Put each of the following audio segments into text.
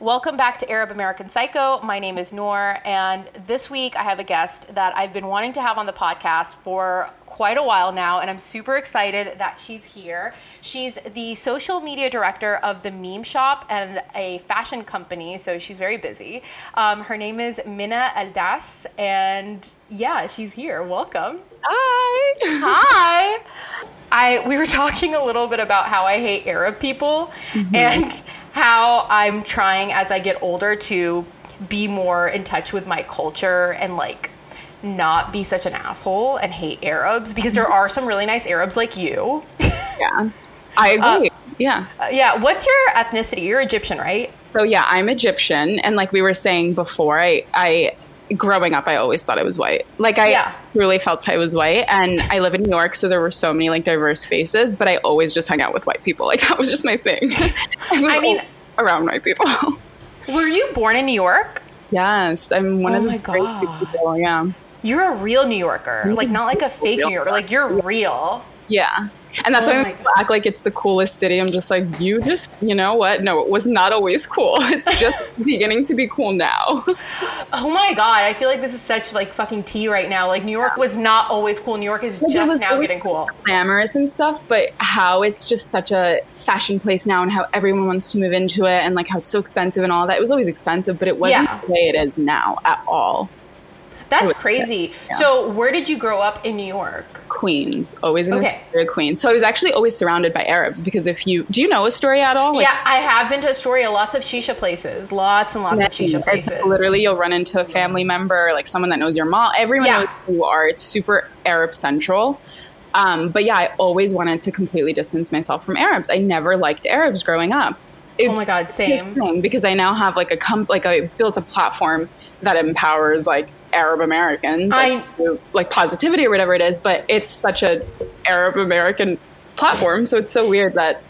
Welcome back to Arab American Psycho. My name is Noor, and this week I have a guest that I've been wanting to have on the podcast for quite a while now, and I'm super excited that she's here. She's the social media director of the Meme Shop and a fashion company, so she's very busy. Um, her name is Minna Eldas, and yeah, she's here. Welcome. Hi. Hi. I we were talking a little bit about how I hate Arab people Mm-hmm. and how I'm trying as I get older to be more in touch with my culture and like not be such an asshole and hate Arabs because there are some really nice Arabs like you. Yeah. I agree. yeah. Uh, yeah, what's your ethnicity? You're Egyptian, right? So yeah, I'm Egyptian and like we were saying before, I I growing up I always thought I was white. Like I Yeah. really felt I was white and I live in New York so there were so many like diverse faces, but I always just hung out with white people. Like that was just my thing. I mean- around white people. Were you born in New York? yes, I'm one Oh of the my great God. people. Yeah. You're a real New Yorker. Like not like a fake New Yorker. Like you're real. Yeah. And that's Oh why when my people act like it's the coolest city. I'm just like, you just, you know what? No, it was not always cool. It's just beginning to be cool now. Oh my god, I feel like this is such like fucking tea right now. Like New York was not always cool. New York is Like, just now getting cool. Glamorous and stuff, but how it's just such a fashion place now and how everyone wants to move into it and like how it's so expensive and all that. It was always expensive, but it wasn't Yeah. the way it is now at all. That's crazy. yeah. So, where did you grow up in New York? Queens, always in Okay. Astoria, Queens. So I was actually always surrounded by Arabs because if you do you know Astoria at all? Like, yeah, I have been to Astoria, lots of shisha places, lots and lots of shisha places. Literally, you'll run into a family member, like someone that knows your mom. Everyone Yeah. knows who you are. It's super Arab central. Um, but yeah, I always wanted to completely distance myself from Arabs. I never liked Arabs growing up. Oh my God, same. because I now have like a comp- like I built a platform that empowers like Arab Americans, like, I- like positivity or whatever it is. But it's such an Arab American platform, so it's so weird that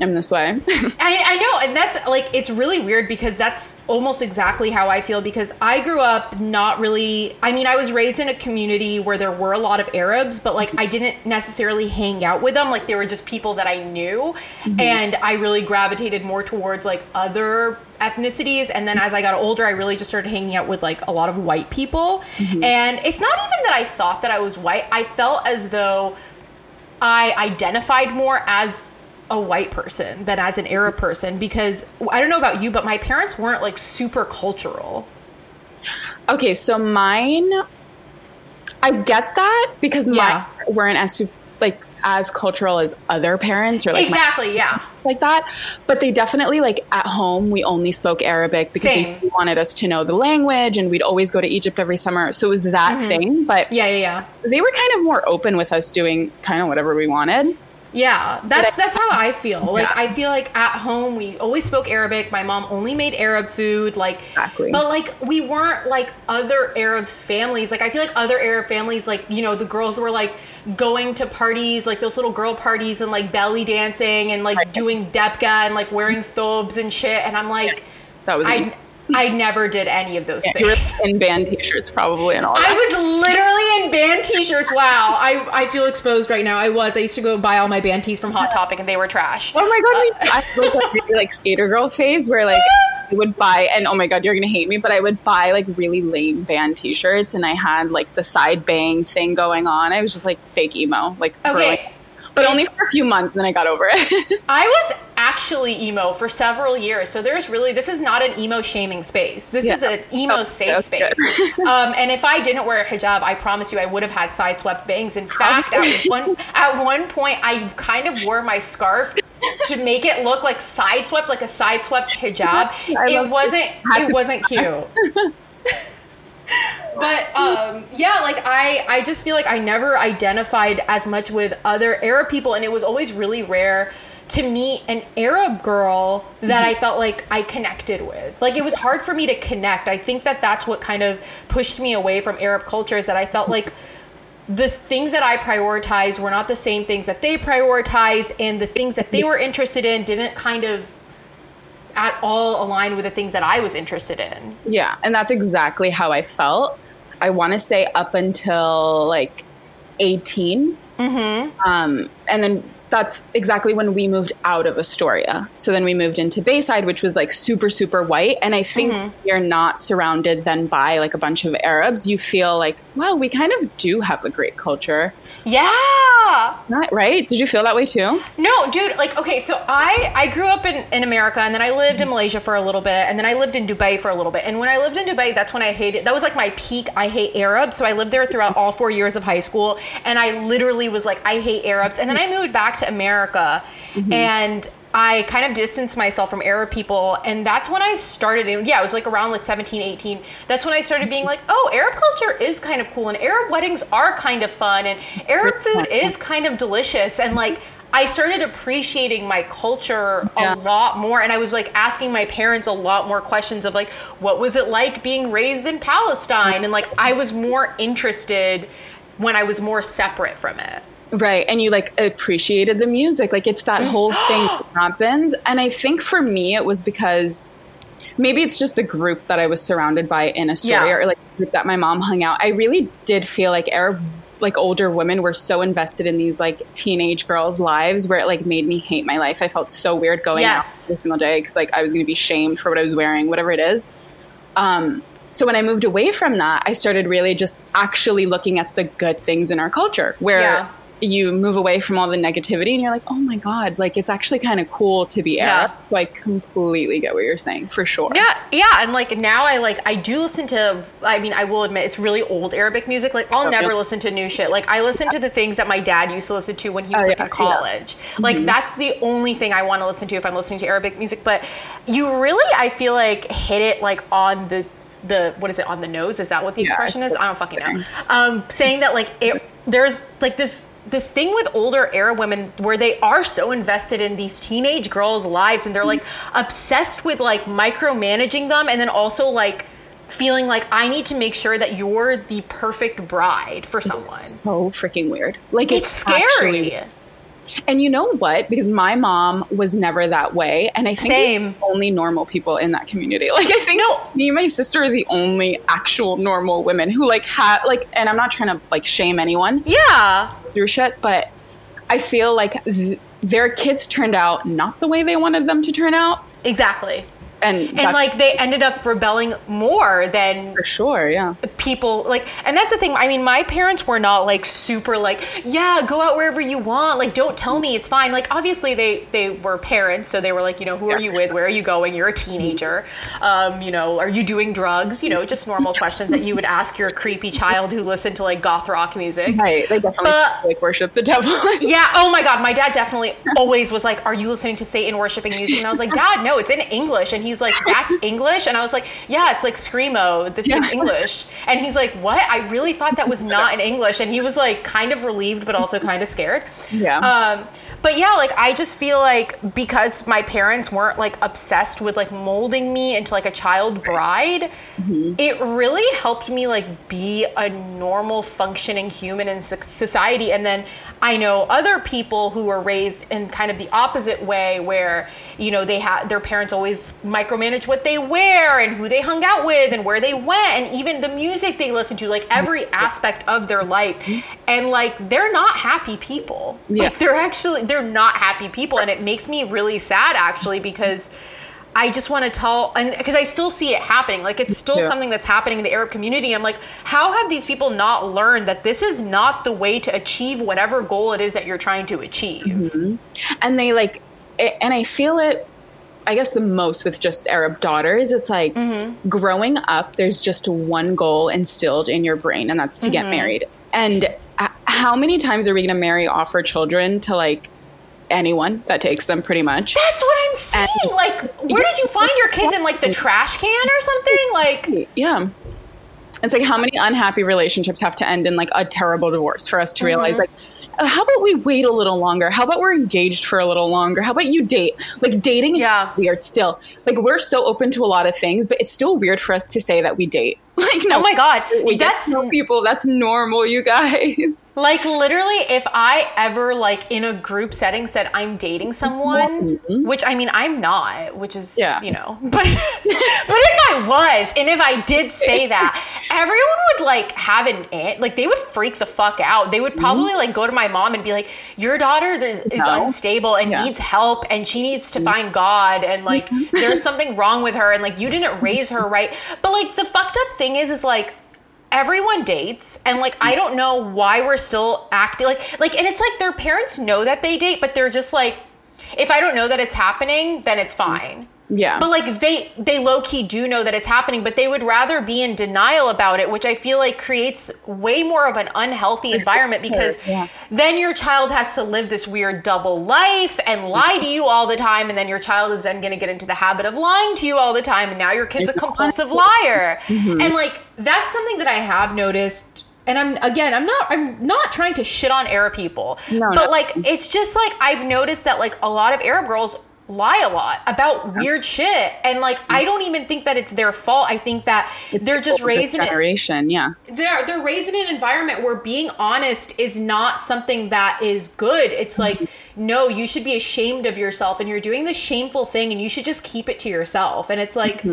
I'm this way. I, I know, and that's like it's really weird because that's almost exactly how I feel because I grew up not really. I mean, I was raised in a community where there were a lot of Arabs, but like I didn't necessarily hang out with them. Like they were just people that I knew, mm-hmm. and I really gravitated more towards like other ethnicities and then as i got older i really just started hanging out with like a lot of white people mm-hmm. and it's not even that i thought that i was white i felt as though I identified more as a white person than as an Arab person because I don't know about you, but my parents weren't like super cultural. Okay, so mine, I get that because Yeah. mine weren't as like as cultural as other parents or like my- exactly, yeah. like that. But they definitely like at home we only spoke Arabic because Same. they wanted us to know the language, and we'd always go to Egypt every summer. So it was that thing. But Mm-hmm. Yeah, yeah, yeah. they were kind of more open with us doing kind of whatever we wanted. Yeah, that's that's how I feel. Like Yeah. I feel like at home we always spoke Arabic. My mom only made Arab food. Like, Exactly. but like we weren't like other Arab families. Like I feel like other Arab families, like you know, the girls were like going to parties, like those little girl parties, and like belly dancing and like Right. doing debka and like wearing thobes and shit. And I'm like, That was I I never did any of those you were things. in band T-shirts probably and all I was literally in band t-shirts. Wow. I, I feel exposed right now. I was. I used to go buy all my band tees from Hot Topic and they were trash. Oh my god, uh, too. I had like really like skater girl phase where like I would buy and oh my god, you're gonna hate me, but I would buy like really lame band t-shirts and I had like the side bang thing going on. I was just like fake emo, like for, Okay. like- but only for a few months and then I got over it. I was actually emo for several years. So there's really this is not an emo shaming space. This is an emo Oh, safe space. um, and if I didn't wear a hijab, I promise you I would have had side swept bangs. In fact, at one at one point I kind of wore my scarf to make it look like sideswept, like a sideswept hijab. It wasn't it wasn't cute. but um, yeah, like I, I just feel like I never identified as much with other Arab people, and it was always really rare to meet an Arab girl that I felt like I connected with. Like it was hard for me to connect. I think that that's what kind of pushed me away from Arab culture is that I felt like the things that I prioritized were not the same things that they prioritized, and the things that they were interested in didn't kind of at all aligned with the things that I was interested in. yeah, and that's exactly how I felt. I want to say up until like 18. Mm-hmm. Um, and then that's exactly when we moved out of Astoria. So then we moved into Bayside, which was like super, super white. And I think Mm-hmm. you're not surrounded then by like a bunch of Arabs. You feel like, well, we kind of do have a great culture. Yeah. Not right? Did you feel that way too? No, dude, like okay, so I I grew up in, in America and then I lived in Malaysia for a little bit and then I lived in Dubai for a little bit. And when I lived in Dubai, that's when I hated that was like my peak I hate Arabs. So I lived there throughout all 4 years of high school and I literally was like I hate Arabs. And then I moved back to America mm-hmm. and I kind of distanced myself from Arab people and that's when I started and yeah, it was like around like 17, 18. That's when I started being like, "Oh, Arab culture is kind of cool and Arab weddings are kind of fun and Arab food is kind of delicious." And like I started appreciating my culture Yeah. a lot more and I was like asking my parents a lot more questions of like what was it like being raised in Palestine and like I was more interested when I was more separate from it. Right. And you like appreciated the music. Like it's that whole thing that happens. And I think for me, it was because maybe it's just the group that I was surrounded by in Astoria Yeah. or like the group that my mom hung out. I really did feel like Arab, like older women were so invested in these like teenage girls' lives where it like made me hate my life. I felt so weird going Yes. out every single day because like I was going to be shamed for what I was wearing, whatever it is. Um, so when I moved away from that, I started really just actually looking at the good things in our culture where Yeah. You move away from all the negativity and you're like, oh my God, like it's actually kind of cool to be Yeah. So I completely get what you're saying for sure. Yeah, yeah, and like now I like I do listen to. I mean, I will admit it's really old Arabic music. Like I'll Oh, never yeah. listen to new shit. Like I listen to the things that my dad used to listen to when he was Oh, like yeah, in yeah. college. Like that's the only thing I want to listen to if I'm listening to Arabic music. But you really, I feel like hit it like on the the what is it on the nose? Is that what the Yeah, expression is? I don't fucking know. Um, saying that like it, there's like this this thing with older era women where they are so invested in these teenage girls' lives and they're like obsessed with like micromanaging them and then also like feeling like I need to make sure that you're the perfect bride for someone. So freaking weird. Like It's scary. actually- and you know what? Because my mom was never that way, and I think Same. only normal people in that community. Like I think No. me and my sister are the only actual normal women who like had like. And I'm not trying to like shame anyone yeah. through shit, but I feel like th- their kids turned out not the way they wanted them to turn out, Exactly. And And like they ended up rebelling more than for sure, yeah. people like and that's the thing i mean my parents were not like super like yeah go out wherever you want like don't tell me it's fine like obviously they they were parents so they were like you know who are you with where are you going you're a teenager um, you know are you doing drugs you know just normal questions that you would ask your creepy child who listened to like goth rock music Right, they definitely like worship the devil. yeah. Oh my God. My dad definitely always was like, "Are you listening to Satan worshiping music?" And I was like, "Dad, no, it's in English." And he's like, "That's English." And I was like, "Yeah, it's like screamo. That's in Yeah. English." And he's like, "What? I really thought that was not in English." And he was like, kind of relieved, but also kind of scared. Yeah. Um, but yeah, like I just feel like because my parents weren't like obsessed with like molding me into like a child bride, mm-hmm. it really helped me like be a normal functioning human in society. And then I know other people who were raised in kind of the opposite way, where you know they had their parents always micromanage what they wear and who they hung out with and where they went and even the music they listened to, like every mm-hmm. aspect of their life. Mm-hmm. And like they're not happy people. Yeah. Like they're actually they're not happy people and it makes me really sad actually because I just want to tell and because I still see it happening like it's still Yeah. something that's happening in the Arab community I'm like how have these people not learned that this is not the way to achieve whatever goal it is that you're trying to achieve and they like it, and i feel it i guess the most with just arab daughters it's like Mm-hmm. growing up there's just one goal instilled in your brain and that's to Mm-hmm. get married and how many times are we going to marry off our children to like anyone that takes them pretty much. That's what I'm saying. And- like where did you find your kids in like the trash can or something? Like yeah. It's like how many unhappy relationships have to end in like a terrible divorce for us to Mm-hmm. realize like uh, how about we wait a little longer? How about we're engaged for a little longer? How about you date? Like dating is Yeah. weird still. Like we're so open to a lot of things but it's still weird for us to say that we date Like, no, Oh my god, we that's to people. That's normal, you guys. like literally if I ever like in a group setting said I'm dating mm-hmm. someone, which I mean I'm not, which is Yeah. you know, but but if I was and if I did say that, everyone would like have an aunt, like they would freak the fuck out. They would probably mm-hmm. like go to my mom and be like, "Your daughter is, is No. unstable and Yeah. needs help, and she needs to mm-hmm. find God, and like there's something wrong with her, and like you didn't raise her right." But like the fucked up thing is, is like everyone dates and like i don't know why we're still acting like like and it's like their parents know that they date but they're just like if i don't know that it's happening then it's fine Yeah. but like they they low key do know that it's happening but they would rather be in denial about it which i feel like creates way more of an unhealthy environment because yeah. then your child has to live this weird double life and lie to you all the time and then your child is then going to get into the habit of lying to you all the time and now your kid's a compulsive liar Mm-hmm. and like that's something that i have noticed and i'm again i'm not i'm not trying to shit on arab people No, but no. like it's just like i've noticed that like a lot of arab girls lie a lot about weird shit and like i don't even think that it's their fault i think that they're just raising raised in it generation. Yeah. they're they're raised in an environment where being honest is not something that is good. It's like no, you should be ashamed of yourself and you're doing this shameful thing and you should just keep it to yourself. And it's like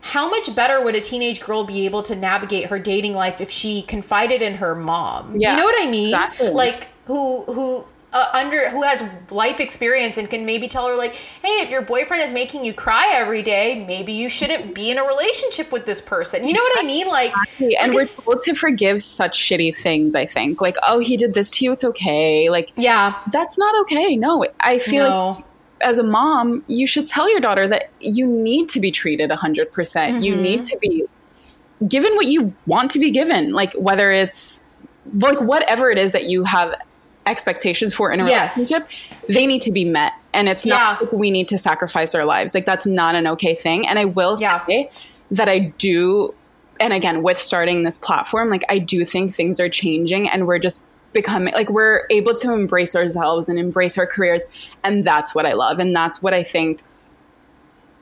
how much better would a teenage girl be able to navigate her dating life if she confided in her mom? Yeah, you know what I mean? exactly. Like who who uh, under who has life experience and can maybe tell her like, hey, if your boyfriend is making you cry every day, maybe you shouldn't be in a relationship with this person. You know what I mean? Like, And we're told to forgive such shitty things, I think. Like, oh, he did this to you, it's okay. Like, yeah, that's not okay. No, I feel like as a mom, you should tell your daughter that you need to be treated 100%. percent You Mm-hmm. need to be given what you want to be given, like whether it's like whatever it is that you have expectations for in a Yes. relationship, they need to be met. And it's not Yeah. like we need to sacrifice our lives. Like that's not an okay thing. And I will Yeah. say that I do and again with starting this platform, like I do think things are changing and we're just becoming like we're able to embrace ourselves and embrace our careers and that's what I love and that's what I think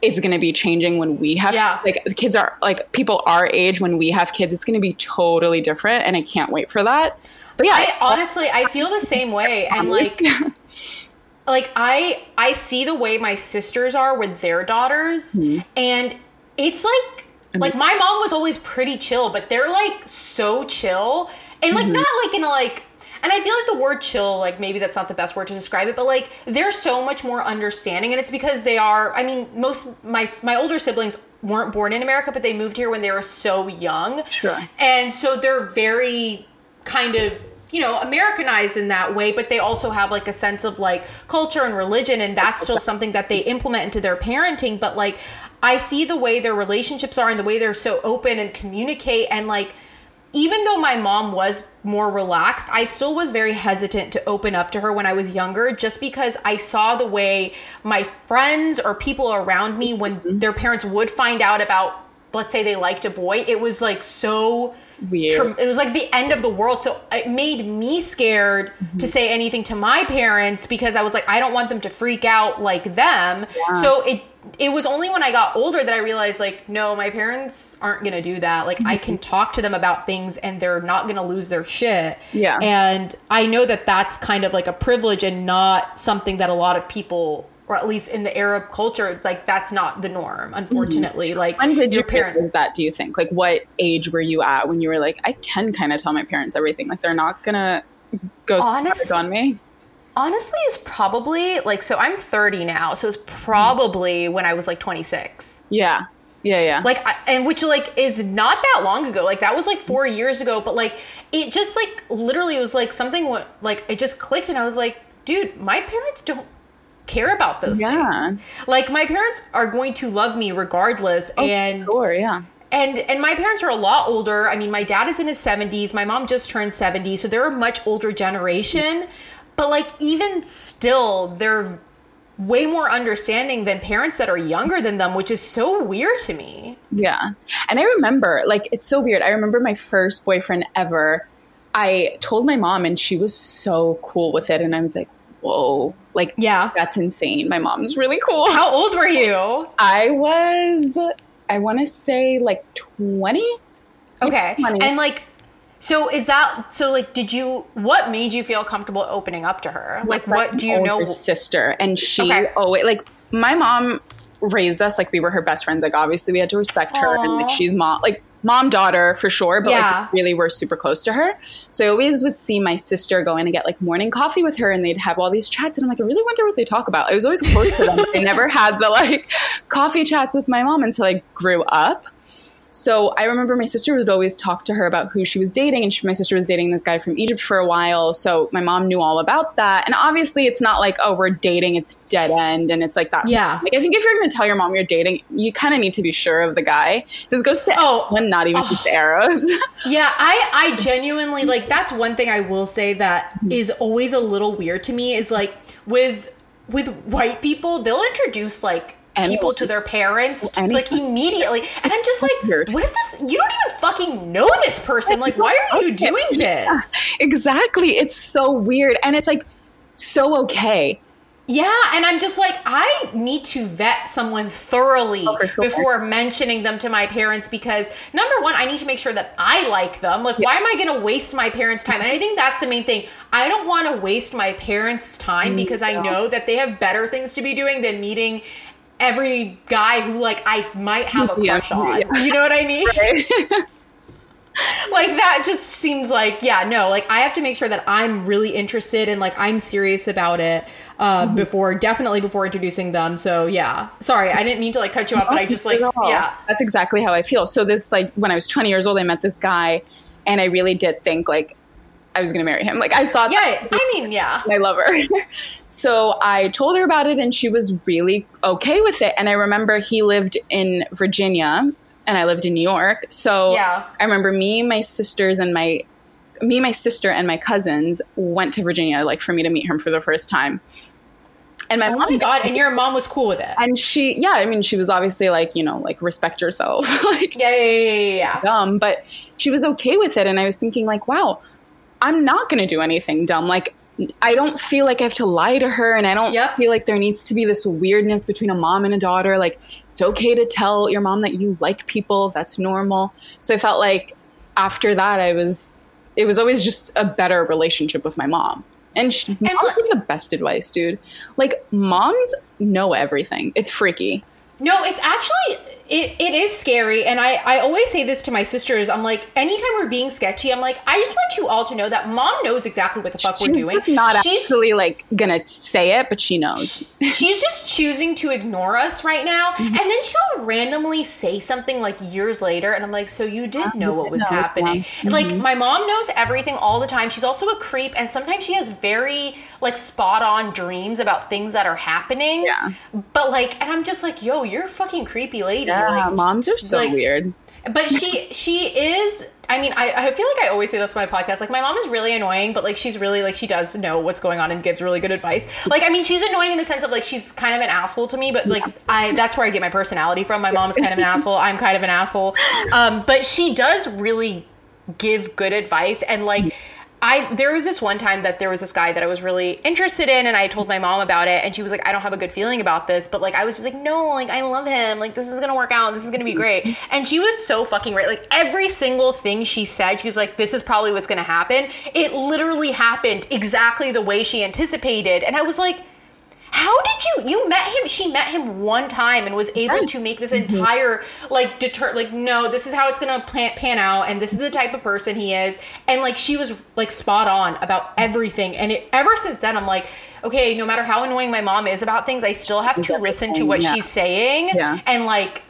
it's going to be changing when we have Yeah. like kids are like people our age when we have kids it's going to be totally different and I can't wait for that. But yeah, I honestly I feel the same way and like like I I see the way my sisters are with their daughters and it's like like my mom was always pretty chill but they're like so chill and like not like in a like and I feel like the word chill, like maybe that's not the best word to describe it, but like they're so much more understanding, and it's because they are. I mean, most my my older siblings weren't born in America, but they moved here when they were so young, Sure. and so they're very kind of you know americanized in that way but they also have like a sense of like culture and religion and that's still something that they implement into their parenting but like i see the way their relationships are and the way they're so open and communicate and like even though my mom was more relaxed, I still was very hesitant to open up to her when I was younger just because I saw the way my friends or people around me, when mm-hmm. their parents would find out about, let's say they liked a boy, it was like so Weird. it was like the end of the world. So it made me scared mm-hmm. to say anything to my parents because I was like, I don't want them to freak out like them. So it it was only when I got older that I realized like, no, my parents aren't gonna do that. Like I can mm-hmm. talk to them about things and they're not gonna lose their shit. Yeah. And I know that that's kind of like a privilege and not something that a lot of people or at least in the Arab culture, like that's not the norm, unfortunately. Mm-hmm. Like When did your parents that? Do you think? Like, what age were you at when you were like, I can kind of tell my parents everything? Like, they're not gonna go Honest- on me. Honestly, it's probably like so. I'm 30 now, so it's probably when I was like 26. Yeah, yeah, yeah. Like, I, and which like is not that long ago. Like that was like four years ago. But like, it just like literally was like something. What like it just clicked, and I was like, dude, my parents don't care about those Yeah. things. Like my parents are going to love me regardless, oh, and sure, yeah. and and my parents are a lot older. I mean, my dad is in his 70s. My mom just turned 70, so they're a much older generation. But like even still, they're way more understanding than parents that are younger than them, which is so weird to me. Yeah. And I remember, like, it's so weird. I remember my first boyfriend ever. I told my mom, and she was so cool with it. And I was like, whoa, like, Yeah. that's insane. My mom's really cool. How old were you? I was, I want to say like 20. Okay. Money. And like so is that so like did you what made you feel comfortable opening up to her? Like what do you know sister and she Okay. always like my mom raised us like we were her best friends like obviously we had to respect her and like she's mom like mom daughter for sure but Yeah. like really were super close to her. So i always would see my sister going and get like morning coffee with her and they'd have all these chats and i'm like i really wonder what they talk about. I was always close to them but i never had the like coffee chats with my mom until i grew up so I remember my sister would always talk to her about who she was dating, and she, my sister was dating this guy from Egypt for a while. So my mom knew all about that. And obviously, it's not like oh we're dating; it's dead end, and it's like that. Yeah. Like I think if you're going to tell your mom you're dating, you kind of need to be sure of the guy. This goes to Oh. anyone, not even oh. just Arabs. Yeah, I I genuinely like that's one thing I will say that mm-hmm. is always a little weird to me is like with with white people, they'll introduce like people to their parents like immediately. And I'm just like, Weird. what if this you don't even fucking know this person? Like why are you doing this? exactly. It's so weird, and it's like so okay. Yeah, and I'm just like, I need to vet someone thoroughly Oh, sure. before mentioning them to my parents because number one, I need to make sure that I like them. Like, why am I going to waste my parents' time? And I think that's the main thing. I don't want to waste my parents' time mm, because I know that they have better things to be doing than meeting every guy who like I might have a Yeah, crush on. yeah. You know what I mean? like that just seems like yeah no like i have to make sure that i'm really interested and like i'm serious about it uh Mm-hmm. before definitely before introducing them so yeah sorry i didn't mean to like cut you off but i just like yeah that's exactly how I feel. So this like when I was 20 years old, I met this guy, and I really did think like I was going to marry him. Like I thought, yeah i mean yeah I love her. so I told her about it, and she was really okay with it. And I remember he lived in Virginia, and I lived in New York. So Yeah. I remember me, my sisters, and my me, my sister, and my cousins went to Virginia, like for me to meet him for the first time. And my oh mom my god and your mom was cool with it and she, yeah, I mean, she was obviously like, you know, like respect yourself, like yeah yeah yeah yeah, yeah. dumb, but she was okay with it. And I was thinking, like, wow, I'm not going to do anything dumb. Like, I don't feel like I have to lie to her, and I don't Yep. feel like there needs to be this weirdness between a mom and a daughter. Like, it's okay to tell your mom that you like people, that's normal. So I felt like after that, I was, it was always just a better relationship with my mom. And she mm-hmm. and like- the best advice, dude. Like, moms know everything. It's freaky. No, it's actually it, it is scary, and I I always say this to my sisters. I'm like, anytime we're being sketchy, I'm like, I just want you all to know that mom knows exactly what the fuck we're doing. just not she's actually like gonna say it, but she knows. she's just choosing to ignore us right now, Mm-hmm. and then she'll randomly say something like years later, and I'm like, so you did know what was yeah. happening? And, Like my mom knows everything all the time. She's also a creep, and sometimes she has very like spot on dreams about things that are happening. Yeah. But like, and I'm just like, yo, you're a fucking creepy lady. Yeah, like, moms are so like- weird. But she she is. I mean, I, I feel like I always say this on my podcast. Like, my mom is really annoying, but like, she's really like she does know what's going on and gives really good advice. Like, I mean, she's annoying in the sense of like she's kind of an asshole to me, but like I that's where I get my personality from. My mom's kind of an asshole. I'm kind of an asshole. Um, but she does really give good advice and like. I there was this one time that there was this guy that I was really interested in and I told my mom about it and she was like I don't have a good feeling about this but like I was just like no like I love him. Like this is going to work out. This is going to be great. And she was so fucking right. Like every single thing she said she was like this is probably what's going to happen. It literally happened exactly the way she anticipated and I was like how did you you met him she met him one time and was able to make this mm-hmm. entire like deter like no this is how it's gonna plan, pan out and this is the type of person he is and like she was like spot on about everything and it ever since then i'm like okay no matter how annoying my mom is about things i still have to listen to what Yeah. she's saying Yeah. and like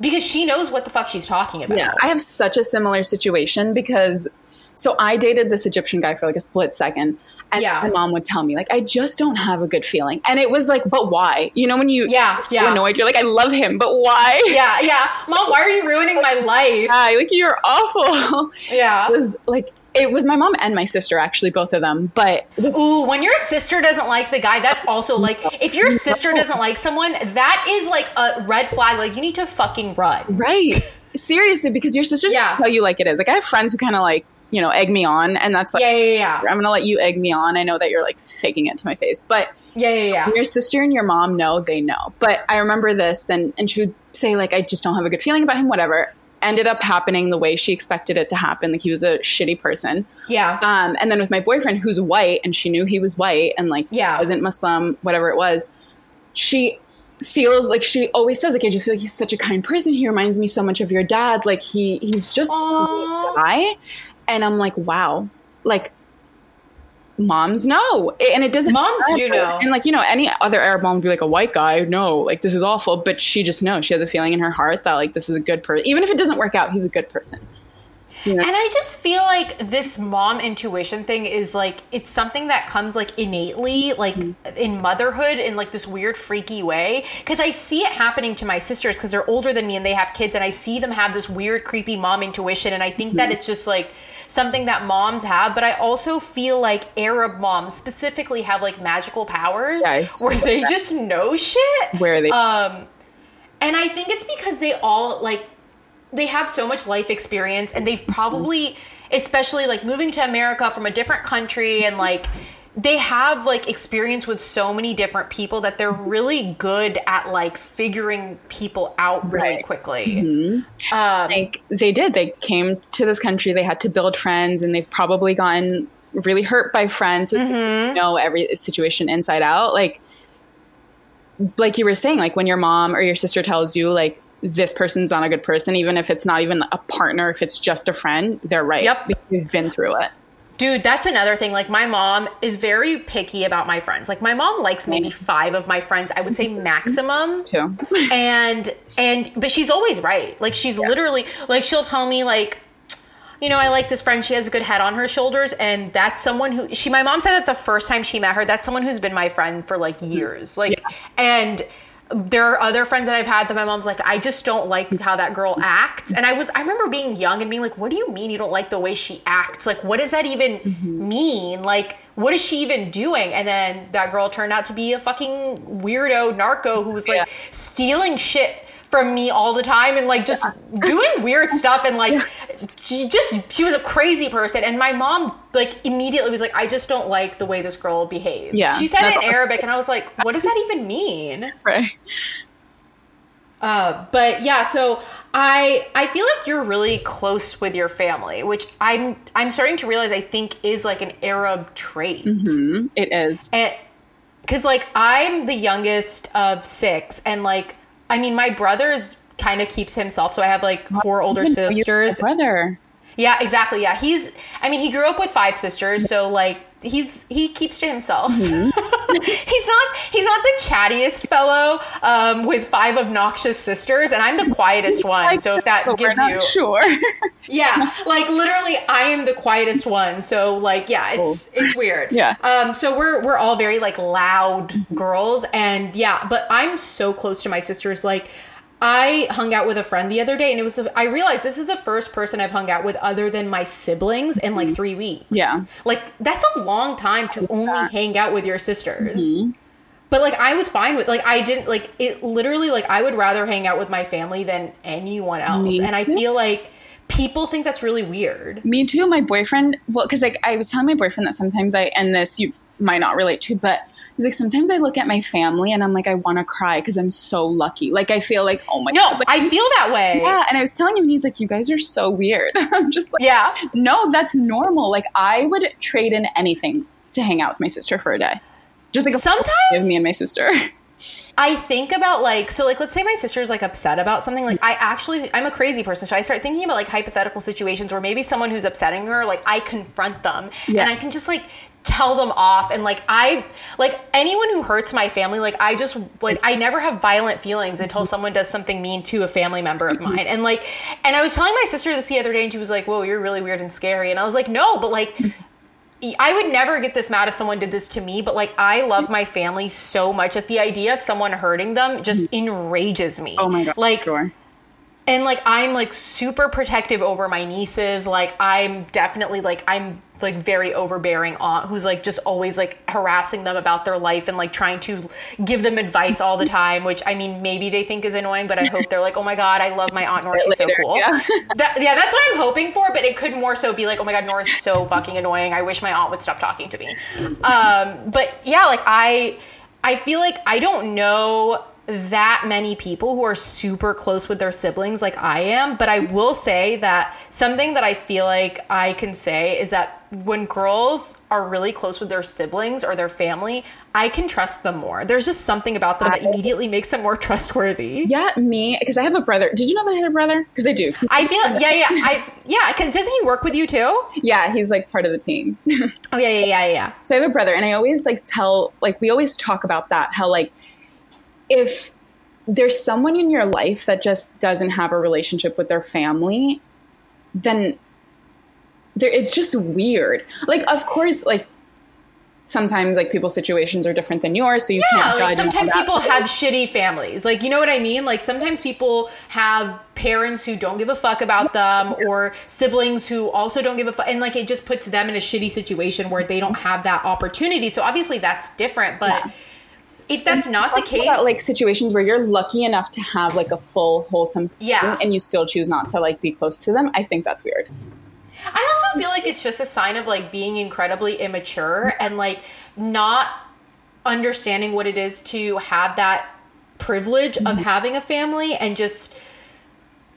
because she knows what the fuck she's talking about Yeah, I have such a similar situation because so I dated this Egyptian guy for like a split second. And Yeah. my mom would tell me, like, I just don't have a good feeling. And it was like, but why? You know, when you Yeah, so yeah. annoyed, you're like, I love him, but why? yeah yeah mom why are you ruining my life Yeah, like you're awful. yeah It was like it was my mom and my sister, actually, both of them. But Ooh, when your sister doesn't like the guy, that's also like if your sister doesn't like someone, that is like a red flag. Like you need to fucking run. right, seriously, because your sister's Yeah. tell you like it is. Like I have friends who kind of like you know egg me on, and that's like Yeah, yeah, yeah, I'm gonna let you egg me on. I know that you're like faking it to my face, but yeah, yeah, yeah. your sister and your mom know they know. But I remember this, and and she would say like I just don't have a good feeling about him, whatever. ended up happening the way she expected it to happen. Like he was a shitty person. Yeah. Um, and then with my boyfriend, who's white, and she knew he was white and like Yeah. wasn't Muslim, whatever it was, she feels like she always says like I just feel like he's such a kind person. He reminds me so much of your dad. Like he he's just a guy, and I'm like wow, like moms know, and it doesn't. Moms do know. and like you know any other Arab mom would be like a white guy, no, like this is awful, but she just knows she has a feeling in her heart that like this is a good person, even if it doesn't work out, he's a good person. You know? And I just feel like this mom intuition thing is like it's something that comes like innately like mm-hmm. in motherhood in like this weird freaky way cuz I see it happening to my sisters cuz they're older than me and they have kids and I see them have this weird creepy mom intuition and I think that mm-hmm. it's just like something that moms have but I also feel like Arab moms specifically have like magical powers Yeah, where they that. just know shit Where they um, and I think it's because they all like they have so much life experience, and they've probably, especially like moving to America from a different country, and like they have like experience with so many different people that they're really good at like figuring people out really Right. quickly. Um, like they did they came to this country they had to build friends and they've probably gotten really hurt by friends who Mm-hmm. know every situation inside out like like you were saying like when your mom or your sister tells you like this person's not a good person even if it's not even a partner if it's just a friend they're right Yep. you've been through it Dude, that's another thing. Like, my mom is very picky about my friends. Like, my mom likes maybe five of my friends, I would say maximum. Two. and and but she's always right like she's literally like she'll tell me like you know i like this friend she has a good head on her shoulders and that's someone who she my mom said that the first time she met her that's someone who's been my friend for like mm-hmm. years like and there are other friends that I've had that my mom's like, I just don't like how that girl acts. And I was, I remember being young and being like, what do you mean you don't like the way she acts? Like, what does that even mm-hmm. mean? Like, what is she even doing? And then that girl turned out to be a fucking weirdo narco who was like Yeah. stealing shit from me all the time and like just doing weird stuff and like she just she was a crazy person and my mom like immediately was like I just don't like the way this girl behaves. Yeah. She said it in Arabic and I was like what does that even mean? right Uh, but yeah, so I I feel like you're really close with your family, which I'm I'm starting to realize I think is like an Arab trait. Mhm. it is And because like I'm the youngest of six, and like I mean my brother's kind of keeps himself, so I have like four older Even though you're sisters. brother Yeah, exactly. Yeah, he's. I mean, he grew up with five sisters, so like he's he keeps to himself. Mm-hmm. he's not he's not the chattiest fellow um, with five obnoxious sisters, and I'm the quietest one. So if that But gives you, sure yeah, like literally, I am the quietest one. So like, yeah, it's it's weird. Yeah. Um. So we're we're all very like loud girls, and yeah, but I'm so close to my sisters. Like, I hung out with a friend the other day, and it was I realized this is the first person I've hung out with other than my siblings in like three weeks. Yeah. Like that's a long time to only hang out with your sisters. Mm-hmm. But like I was fine with like I didn't like it literally like I would rather hang out with my family than anyone else. Me and I too. feel like people think that's really weird. Me too. My boyfriend, well, because like I was telling my boyfriend that sometimes I, and this you might not relate to, but he's like sometimes I look at my family and I'm like I want to cry because I'm so lucky. Like I feel like oh my No, god, like, I feel that way. yeah. And I was telling him, and he's like, you guys are so weird. I'm just like, Yeah. no, that's normal. Like I would trade in anything to hang out with my sister for a day, just like Sometimes of me and my sister. I think about like so like let's say my sister's like upset about something like I actually I'm a crazy person so I start thinking about like hypothetical situations where maybe someone who's upsetting her like I confront them Yeah. and I can just like tell them off. And like I like anyone who hurts my family like I just like I never have violent feelings until mm-hmm. someone does something mean to a family member of mm-hmm. mine. And like and I was telling my sister this the other day and she was like whoa you're really weird and scary. And I was like no but like mm-hmm. I would never get this mad if someone did this to me, but like I love my family so much that the idea of someone hurting them just enrages me. Oh my god, Like sure. And like I'm like super protective over my nieces. Like I'm definitely like I'm like very overbearing aunt who's like just always like harassing them about their life and like trying to give them advice all the time, which I mean maybe they think is annoying, but I hope they're like, oh my god, I love my aunt Nora. She's so cool. yeah. That, yeah, that's what I'm hoping for, but it could more so be like, oh my god, Nora's so fucking annoying. I wish my aunt would stop talking to me. Um, but yeah, like I, I feel like I don't know that many people who are super close with their siblings like I am, but I will say that something that I feel like I can say is that when girls are really close with their siblings or their family, I can trust them more. There's just something about them that immediately makes them more trustworthy. Yeah, me because I have a brother. Did you know that I had a brother? Because I do. I feel yeah, yeah, I yeah. Cause doesn't he work with you too? yeah, he's like part of the team. Oh yeah, yeah, yeah, yeah. So I have a brother, and I always like tell, like, we always talk about that how, like, if there's someone in your life that just doesn't have a relationship with their family, then there it's just weird. Like, of course, like sometimes like people's situations are different than yours, so you Yeah, can't. like judge and all sometimes people have shitty families. Like, you know what I mean? Like, sometimes people have parents who don't give a fuck about them or siblings who also don't give a fuck. And, like, it just puts them in a shitty situation where they don't have that opportunity. So, obviously, that's different. But Yeah. If that's not the case, about, like situations where you're lucky enough to have like a full wholesome Yeah. and you still choose not to like be close to them, I think that's weird. I also feel like it's just a sign of like being incredibly immature and like not understanding what it is to have that privilege of mm-hmm. having a family and just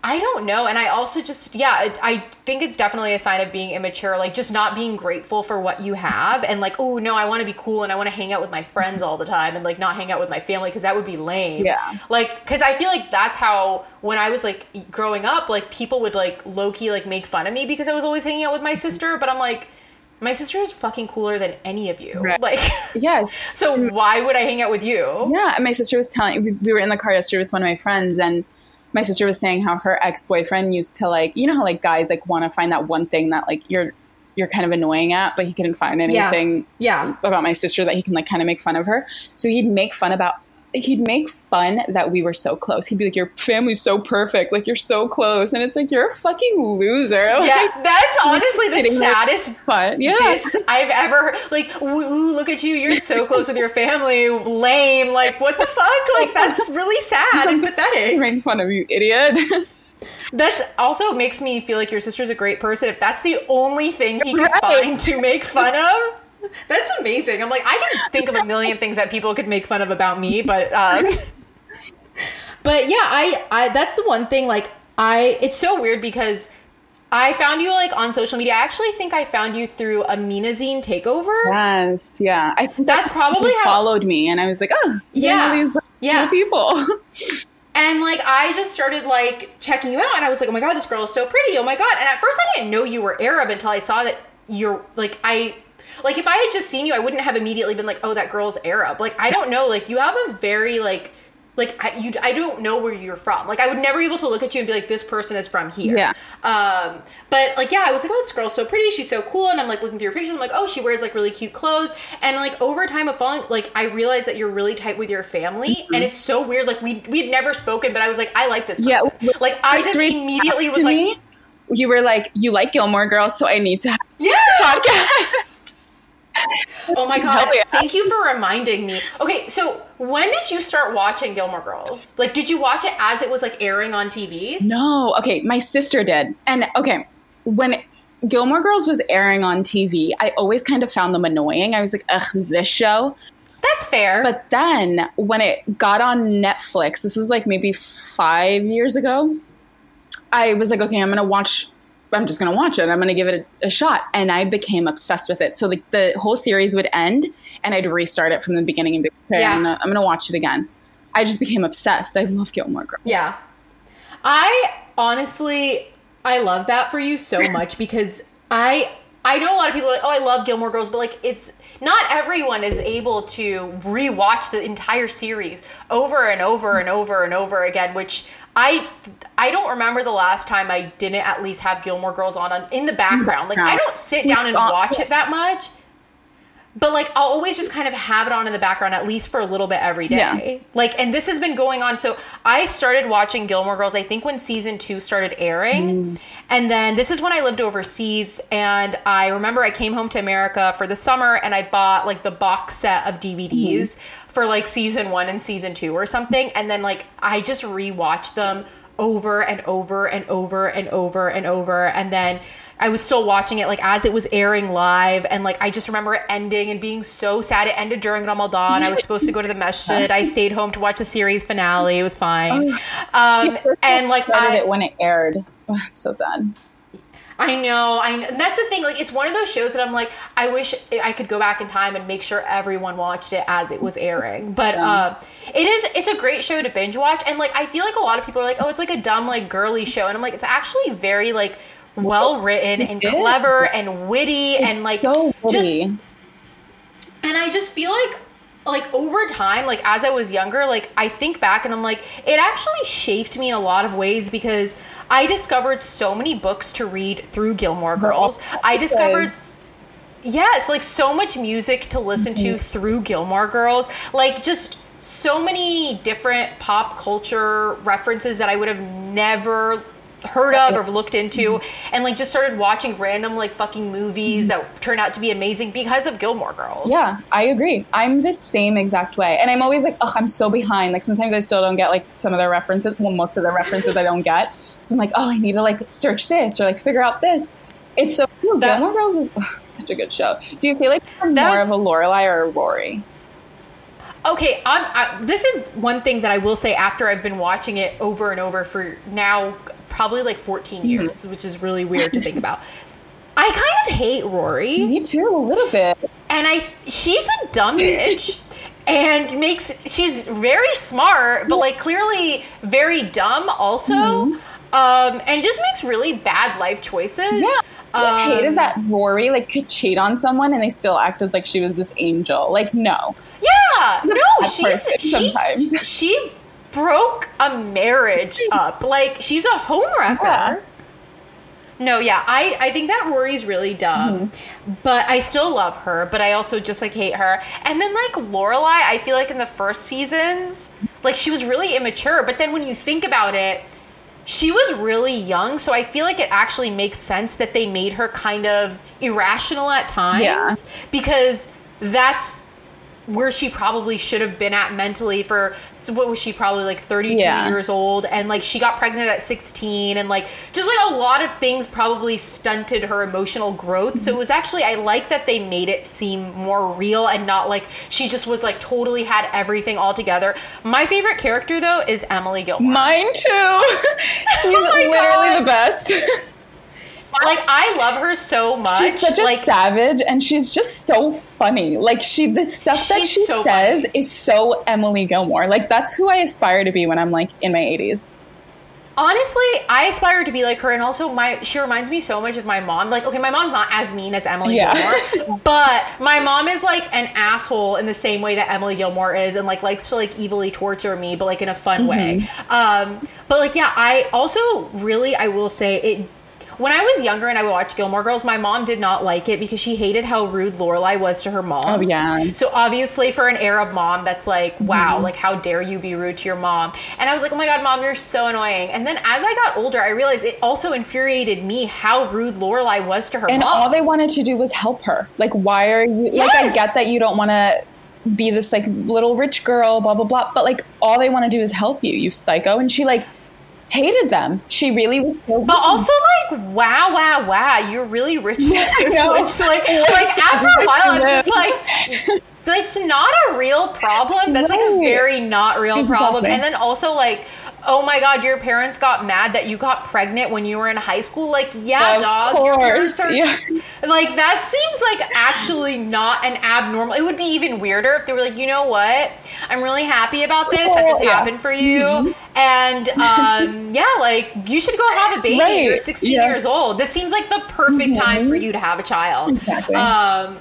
I don't know. And I also just, yeah, I, I think it's definitely a sign of being immature, like just not being grateful for what you have and like, oh, no, I want to be cool and I want to hang out with my friends all the time and like not hang out with my family because that would be lame. Yeah. Like, because I feel like that's how, when I was like growing up, like people would like low key like make fun of me because I was always hanging out with my sister. But I'm like, my sister is fucking cooler than any of you. Right. Like, Yeah, so why would I hang out with you? Yeah, and my sister was telling we, we were in the car yesterday with one of my friends and my sister was saying how her ex-boyfriend used to like you know how like guys like want to find that one thing that like you're you're kind of annoying at but he couldn't find Yeah. anything Yeah. about my sister that he can like kind of make fun of her so he'd make fun about he'd make fun that we were so close he'd be like your family's so perfect like you're so close and it's like you're a fucking loser like, Yeah, that's honestly the saddest fun yeah diss I've ever heard. Like, ooh, look at you, you're so close with your family, lame. Like, what the fuck? Like, that's really sad and pathetic. make fun of you idiot That's also makes me feel like your sister's a great person. If that's the only thing he could Right. find to make fun of, that's amazing. I'm like, I can think of a million things that people could make fun of about me, but um, but yeah, I, I that's the one thing. Like, I it's so weird because. I found you like on social media. I actually think I found you through a Minazine takeover. Yes, yeah. I think That's probably how- followed me, and I was like, oh, Yeah, these yeah. yeah. people. And like I just started like checking you out and I was like, "Oh my god, this girl is so pretty. Oh my god." And at first I didn't know you were Arab until I saw that you're like I like if I had just seen you, I wouldn't have immediately been like, "Oh, that girl's Arab." Like I don't know, like you have a very like like I, you I don't know where you're from. Like I would never be able to look at you and be like, "This person is from here." Yeah. Um, but like yeah, I was like, "Oh, this girl's so pretty. She's so cool." And I'm like looking through your pictures. I'm like, "Oh, she wears like really cute clothes." And like over time of following, like I realized that you're really tight with your family, and it's so weird. Like we we had never spoken, but I was like, "I like this person." Yeah, like I just immediately was like, me, you were like, you like Gilmore Girls, so I need to have "Yeah." a podcast. Oh my god! Yeah. Thank you for reminding me. Okay, so when did you start watching Gilmore Girls? Like, did you watch it as it was like airing on TV? No, okay, my sister did, and okay, when Gilmore Girls was airing on TV, I always kind of found them annoying. I was like, ugh, this show. That's fair. But then when it got on Netflix, this was like maybe five years ago, I was like, okay, I'm gonna watch. I'm just gonna watch it. I'm gonna give it a, a shot, and I became obsessed with it. So like the whole series would end, and I'd restart it from the beginning and be okay, Yeah. I'm, gonna, I'm gonna watch it again. I just became obsessed. I love Gilmore Girls. Yeah. I honestly I love that for you so much because I I know a lot of people are like, oh, I love Gilmore Girls, but like it's not everyone is able to rewatch the entire series over and over and over and over again, which I I don't remember the last time I didn't at least have Gilmore Girls on, on in the background. Like I don't sit down and watch it that much. But like I'll always just kind of have it on in the background at least for a little bit every day. Yeah. Like and this has been going on so I started watching Gilmore Girls I think when season 2 started airing. Mm. And then this is when I lived overseas and I remember I came home to America for the summer and I bought like the box set of DVDs mm-hmm. for like season 1 and season 2 or something and then like I just rewatched them over and over and over and over and over. And then I was still watching it like as it was airing live, and like I just remember it ending and being so sad. It ended during Ramadan. I was supposed to go to the masjid. I stayed home to watch the series finale. It was fine. Um, and like I, it when it aired. Oh, I'm so sad. I know, I and that's the thing. Like, it's one of those shows that I'm like, I wish I could go back in time and make sure everyone watched it as it was airing. But uh, it is, it's a great show to binge watch, and like, I feel like a lot of people are like, oh, it's like a dumb, like, girly show, and I'm like, it's actually very like well written and clever and witty and like so just and I just feel like like over time, like as I was younger, like I think back and I'm like, it actually shaped me in a lot of ways because I discovered so many books to read through Gilmore Girls. I discovered Yes. yeah, it's like so much music to listen to through Gilmore Girls. Like just so many different pop culture references that I would have never heard of or looked into and like just started watching random like fucking movies that turned out to be amazing because of Gilmore Girls. Yeah, I agree. I'm the same exact way. And I'm always like, oh, I'm so behind. Like sometimes I still don't get like some of the references. Well, most of the references I don't get. So I'm like, oh, I need to like search this or like figure out this. It's so cool. That- Gilmore Girls is ugh, such a good show. Do you feel like you're more was- of a Lorelai or a Rory? Okay, I'm, I, this is one thing that I will say after I've been watching it over and over for now probably like 14 years, which is really weird to think about. I kind of hate Rory, Me too, a little bit. and I she's a dumb bitch. And makes she's very smart, but like clearly very dumb also, um, and just makes really bad life choices. Yeah. I just Um, hated that Rory like could cheat on someone and they still acted like she was this angel. Like, no. Yeah, no, she's she, sometimes. she broke a marriage up. Like she's a homewrecker. Yeah. No, yeah, I I think that Rory's really dumb, Mm-hmm. but I still love her. But I also just like hate her. And then like Lorelai, I feel like in the first seasons, like she was really immature. But then when you think about it. She was really young, so I feel like it actually makes sense that they made her kind of irrational at times Yeah. because that's where she probably should have been at mentally for what was she probably like 32 Yeah. years old and like she got pregnant at 16 and like just like a lot of things probably stunted her emotional growth so it was actually i like that they made it seem more real and not like she just was like totally had everything all together my favorite character though is emily gilmore Mine too. She's Oh literally God. the best. like i love her so much She's such a like savage and she's just so funny. Like she the stuff that she so says funny. is so Emily Gilmore. Like that's who I aspire to be when I'm like in my 80s. Honestly, I aspire to be like her, and also my she reminds me so much of my mom. Like, okay, my mom's not as mean as Emily Yeah. Gilmore, but my mom is like an asshole in the same way that Emily Gilmore is, and like likes to like evilly torture me, but like in a fun way. Mm-hmm. Um, but like, yeah, I also really, I will say it. When I was younger and I watched Gilmore Girls, my mom did not like it because she hated how rude Lorelai was to her mom. Oh, yeah. So obviously, for an Arab mom, that's like, wow, Mm-hmm. like how dare you be rude to your mom? And I was like, oh my god, mom, you're so annoying. And then as I got older, I realized it also infuriated me how rude Lorelai was to her And mom. all they wanted to do was help her. Like why are you like I get that you don't want to be this like little rich girl blah blah blah but like all they want to do is help you, you psycho and she like hated them. She really was so but also like, wow, wow, wow, you're really rich I know. Like, like after a while, I'm just like. It's not a real problem. That's like a very not real problem. Exactly. And then also like, oh my god, your parents got mad that you got pregnant when you were in high school. Like, yeah, Of dog, your parents are yeah. Like that seems like actually not an abnormal. It would be even weirder if they were like, you know what? I'm really happy about this that this yeah. happened for you, and um, yeah, like you should go have a baby. Right, You're 16 yeah. years old. This seems like the perfect time for you to have a child. Exactly. Um,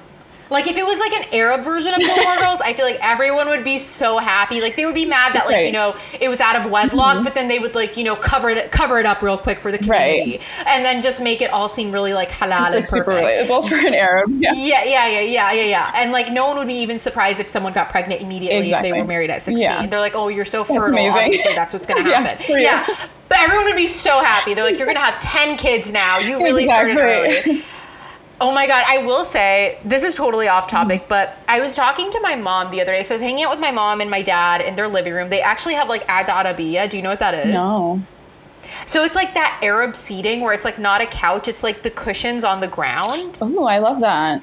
like if it was like an Arab version of Gilmore Girls, I feel like everyone would be so happy. Like they would be mad that like you know it was out of wedlock, mm-hmm. but then they would like you know cover it cover it up real quick for the Right. community, and then just make it all seem really like halal and like super perfect. relatable for an Arab. Yeah. Yeah, yeah, yeah, yeah, yeah, yeah. And like no one would be even surprised if someone got pregnant immediately if they were married at 16. Yeah. They're like, "Oh, you're so fertile. amazing. Obviously, that's what's going to happen." you. yeah. But everyone would be so happy. They're like, "You're going to have 10 kids now. You really started early." Oh my god, I will say this is totally off topic, but I was talking to my mom the other day. So I was hanging out with my mom and my dad in their living room. They actually have like Ad Arabiya. Do you know what that is? No. So it's like that Arab seating where it's like not a couch, it's like the cushions on the ground. Oh, I love that.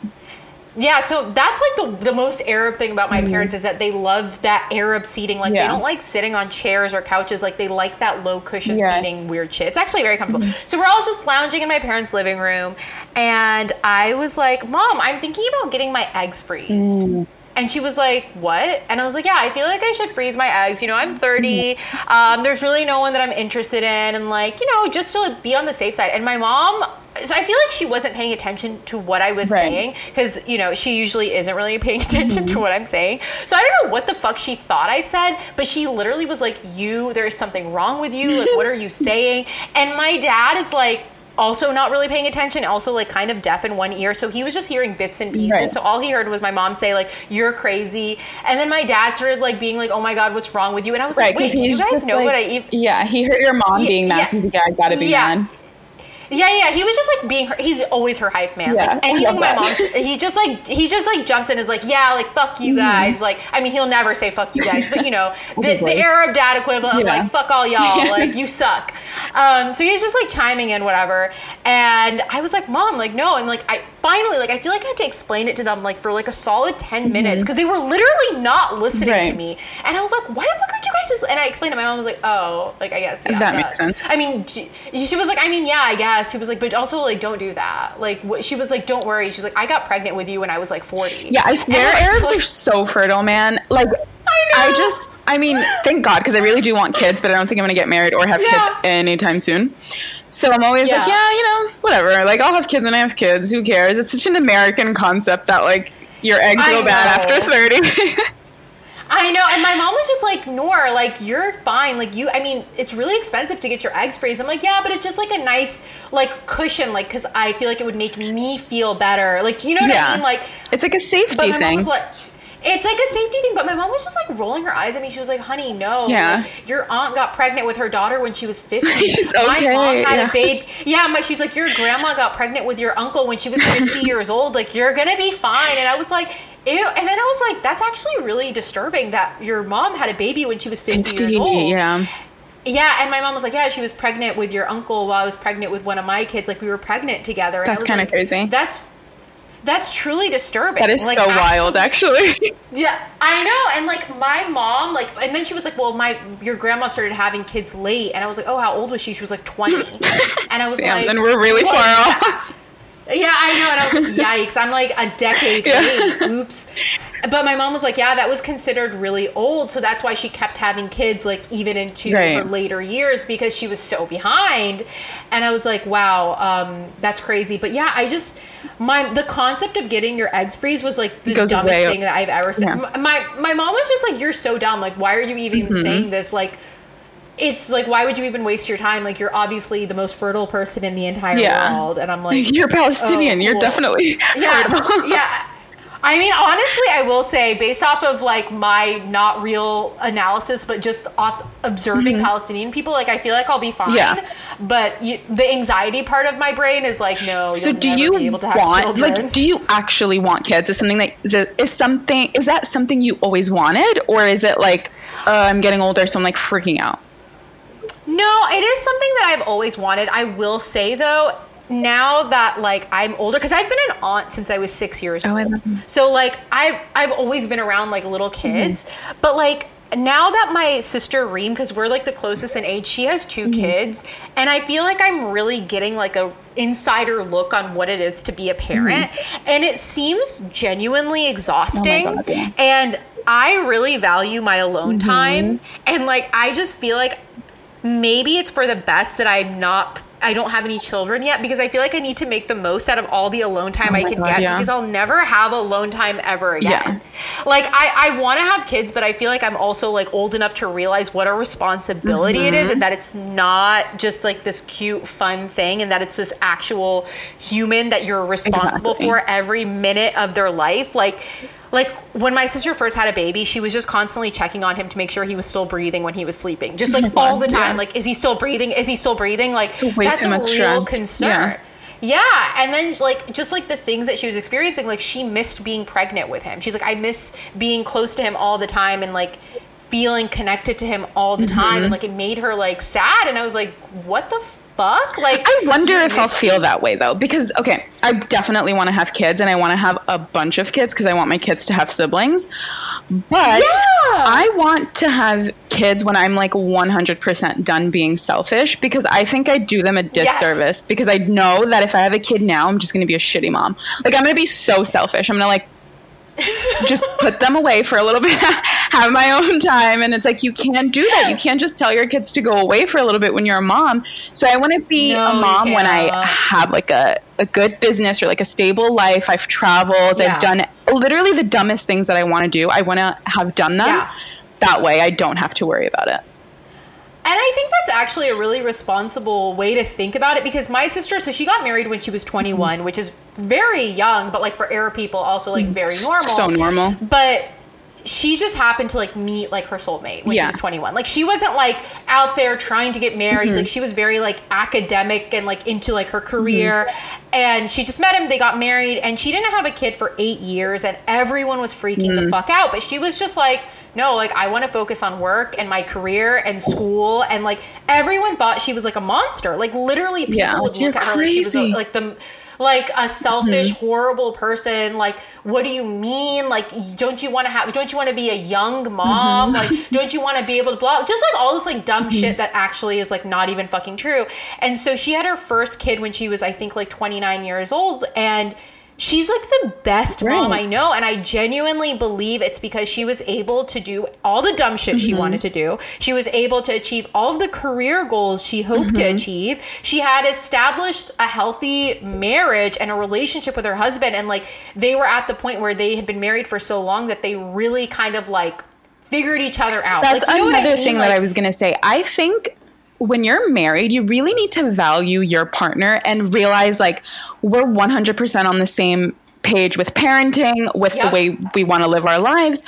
Yeah, so that's like the, the most Arab thing about my parents is that they love that Arab seating. Like Mm-hmm. Yeah. they don't like sitting on chairs or couches. Like they like that low cushion Yeah. Mm-hmm. seating weird shit. It's actually very comfortable. So we're all just lounging in my parents' living room, and I was like, "Mom, I'm thinking about getting my eggs freezed." Mm. And she was like, "What?" And I was like, "Yeah, I feel like I should freeze my eggs. You know, I'm 30. Um, there's really no one that I'm interested in, and like, you know, just to be on the safe side." And my mom, so I feel like she wasn't paying attention to what I was Right. saying because you know she usually isn't really paying attention to what I'm saying. So I don't know what the fuck she thought I said, but she literally was like, "You, there is something wrong with you. Like, what are you saying?" And my dad is like. Also, not really paying attention. Also, like kind of deaf in one ear, so he was just hearing bits and pieces. Right. So all he heard was my mom say like, "You're crazy," and then my dad started like being like, "Oh my god, what's wrong with you?" And I was Right, like, "Wait, do you guys know like- what I eat?" Yeah, he heard your mom Yeah, being mad, yeah. so he's like, yeah, I gotta be Yeah. mad. Yeah, yeah, he was just like being her. He's always her hype man. Yeah, like anything my mom, he just like he just like jumps in and is like, yeah, like fuck you guys. Like, I mean, he'll never say fuck you guys, but you know, the, the Arab dad equivalent of like fuck all y'all, Yeah. like you suck. Um, so he's just like chiming in whatever, and I was like, mom, like no, and like I finally like I feel like I had to explain it to them like for like a solid 10 minutes because they were literally not listening to Mm-hmm. Me, and I was like, why the fuck aren't you guys just? And I explained it. My mom was like, oh, like I guess yeah, That makes sense. I mean, she, she was like, I mean, yeah, I guess. She was like, but also like, don't do that. Like, what, she was like, don't worry. She's like, I got pregnant with you when I was like 40. Yeah, I swear I Arabs like- are so fertile, man. Like, I know. just, I mean, thank God, because I really do want kids, but I don't think I'm gonna get married or have Yeah. kids anytime soon. So I'm always like, Yeah. yeah, you know, whatever. Like, I'll have kids when I have kids. Who cares? It's such an American concept that like your eggs I go bad after thirty. I know. And my mom was just like, Nor, like, you're fine. Like, you, I mean, it's really expensive to get your eggs freezed. I'm like, yeah, but it's just like a nice, like, cushion, like, because I feel like it would make me feel better. Like, you know what Yeah. I mean? Like, it's like a safety thing. was like, it's like a safety thing, but my mom was just like rolling her eyes at me. She was like, "Honey, no. Yeah. Like, your aunt got pregnant with her daughter when she was 50. It's my okay, mom had yeah. a baby. Yeah, my, she's like, your grandma got pregnant with your uncle when she was 50 years old. Like, you're gonna be fine." And I was like, "Ew." And then I was like, "That's actually really disturbing that your mom had a baby when she was 50 years old." yeah. Yeah, and my mom was like, "Yeah, she was pregnant with your uncle while I was pregnant with one of my kids. Like we were pregnant together." And That's kinda like, crazy. That's that's truly disturbing. That is Like, so actually- wild, actually. yeah, I know. And like my mom, like, and then she was like, "Well, my your grandma started having kids late," and I was like, "Oh, how old was she?" She was like twenty, and I was Damn, like, then we're really "What?" far off. Yeah, I know. And I was like, yikes, I'm like a decade Yeah. late. Oops. But my mom was like, yeah, that was considered really old. So that's why she kept having kids, like, even into Right. her later years because she was so behind. And I was like, wow, um, that's crazy. But yeah, I just, my, the concept of getting your eggs freeze was like the dumbest thing that I've ever said. Yeah. My, my mom was just like, you're so dumb. Like, why are you even Mm-hmm. saying this? Like, it's like, why would you even waste your time? Like, you're obviously the most fertile person in the entire Yeah. world. And I'm like, You're Palestinian. Oh, You're cool. definitely yeah, fertile. yeah. I mean, honestly, I will say, based off of like my not real analysis, but just off observing Palestinian people, like I feel like I'll be fine. Mm-hmm. Yeah. But you, the anxiety part of my brain is like, no. So do you be able to want children. like do you actually want kids? Is something that is something is that something you always wanted or is it like uh, I'm getting older so I'm like freaking out? No, it is something that I've always wanted. I will say though, now that like I'm older, because I've been an aunt since I was six years Oh, old. So like I've I've always been around like little kids, but like now that my sister Reem, because we're like the closest in age, she has 2 kids, and I feel like I'm really getting like a insider look on what it is to be a parent, and it seems genuinely exhausting. Oh God, yeah. And I really value my alone time, and like I just feel like maybe it's for the best that I'm not I don't have any children yet because I feel like I need to make the most out of all the alone time I can God, get yeah. because I'll never have alone time ever again. Yeah. Like I, I want to have kids, but I feel like I'm also like old enough to realize what a responsibility it Mm-hmm. is and that it's not just like this cute fun thing and that it's this actual human that you're responsible Exactly. for every minute of their life. Like like when my sister first had a baby, she was just constantly checking on him to make sure he was still breathing when he was sleeping. Just like all the time. yeah. Like, is he still breathing? Is he still breathing? Like that's a much real stress. concern. Yeah. Yeah, and then like just like the things that she was experiencing, like she missed being pregnant with him. She's like, I miss being close to him all the time, and like feeling connected to him all the mm-hmm. time and like it made her like sad and I was like what the fuck like I wonder if I'll feel that way though, because okay, I definitely want to have kids, and I want to have a bunch of kids because I want my kids to have siblings. But Yeah. I want to have kids when I'm like 100% done being selfish because I think I do them a disservice because I know that if I have a kid now, I'm just going to be a shitty mom. Like I'm going to be so selfish. I'm going to like just put them away for a little bit, have my own time. And it's like, you can't do that. You can't just tell your kids to go away for a little bit when you're a mom. So I want to be No, a mom when I have like a, a good business or like a stable life. I've traveled, Yeah. I've done literally the dumbest things that I want to do. I want to have done them. Yeah. That way I don't have to worry about it. And I think that's actually a really responsible way to think about it because my sister, so she got married when she was 21, which is very young, but like for Arab people, also like very normal. So normal. But she just happened to like meet like her soulmate when she was 21. Like she wasn't like out there trying to get married. Mm-hmm. Like she was very like academic and like into like her career. Mm-hmm. And she just met him, they got married, and she didn't have a kid for eight years, and everyone was freaking Mm. the fuck out. But she was just like, no, like I want to focus on work and my career and school. And like everyone thought she was like a monster. Like literally people Yeah, would look at her like she was a, like the like a selfish, Mm-hmm. horrible person. Like, what do you mean? Like, don't you want to have? Don't you want to be a young mom? Mm-hmm. Like, don't you want to be able to blah? Just like all this like dumb shit that actually is like not even fucking true. And so she had her first kid when she was, I think, like 29 years old, and. She's like the best mom I know, and I genuinely believe it's because she was able to do all the dumb shit she mm-hmm. wanted to do. She was able to achieve all of the career goals she hoped to mm-hmm. achieve. She had established a healthy marriage and a relationship with her husband, and like they were at the point where they had been married for so long that they really kind of like figured each other out. That's like, you know what I another mean? thing that I was going to say. I think when you're married, you really need to value your partner and realize like we're 100% on the same page with parenting, with Yep. the way we want to live our lives.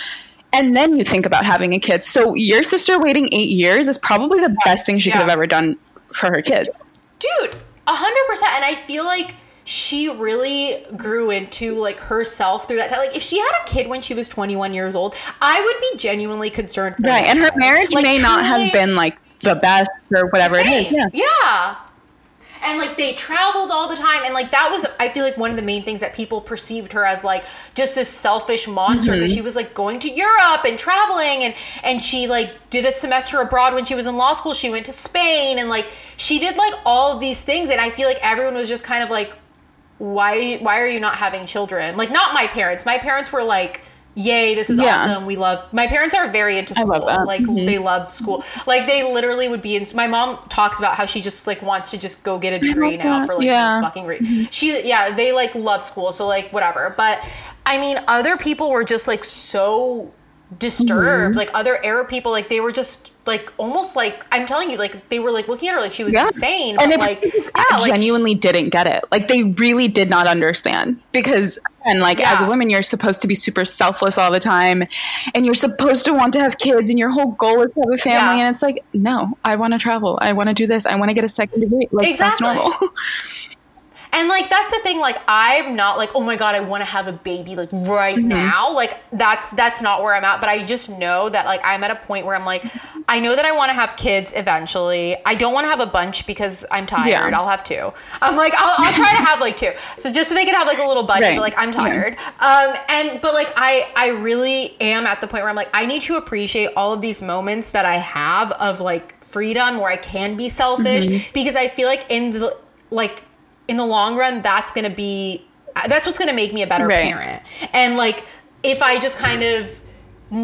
And then you think about having a kid. So your sister waiting eight years is probably the best thing she could have ever done for her kids. dude hundred percent and i feel like she really grew into like herself through that time like if she had a kid when she was 21 years old i would be genuinely concerned for Right. And her marriage Like, may not have been like the best or whatever it is. Yeah. yeah and like they traveled all the time and like that was i feel like one of the main things that people perceived her as like just this selfish monster Mm-hmm. that she was like going to europe and traveling and and she like did a semester abroad when she was in law school she went to spain and like she did like all of these things and i feel like everyone was just kind of like why why are you not having children like not my parents my parents were like yay this is Yeah. awesome we love my parents are very into school like Mhm. they love school like they literally would be in my mom talks about how she just like wants to just go get a degree now that. for like Yeah. fucking re- she yeah they like love school so like whatever but i mean other people were just like so disturbed Mm-hmm. like other arab people like they were just like almost like i'm telling you like they were like looking at her like she was Yeah. insane and but like yeah like genuinely didn't get it like they really did not understand because and like as a woman you're supposed to be super selfless all the time and you're supposed to want to have kids and your whole goal is to have a family Yeah. and it's like no i want to travel i want to do this i want to get a second degree like Exactly. that's normal And like that's the thing, like I'm not like, oh my god, I want to have a baby like right Mm-hmm. now. Like that's that's not where I'm at. But I just know that like I'm at a point where I'm like, I know that I want to have kids eventually. I don't want to have a bunch because I'm tired. Yeah. I'll have two. I'm like, I'll, I'll try to have like two. So just so they can have like a little buddy, Right. but like I'm Yeah. tired. Um and but like I I really am at the point where I'm like, I need to appreciate all of these moments that I have of like freedom where I can be selfish Mm-hmm. because I feel like in the like in the long run that's going to be that's what's going to make me a better Right. parent. And like if i just kind of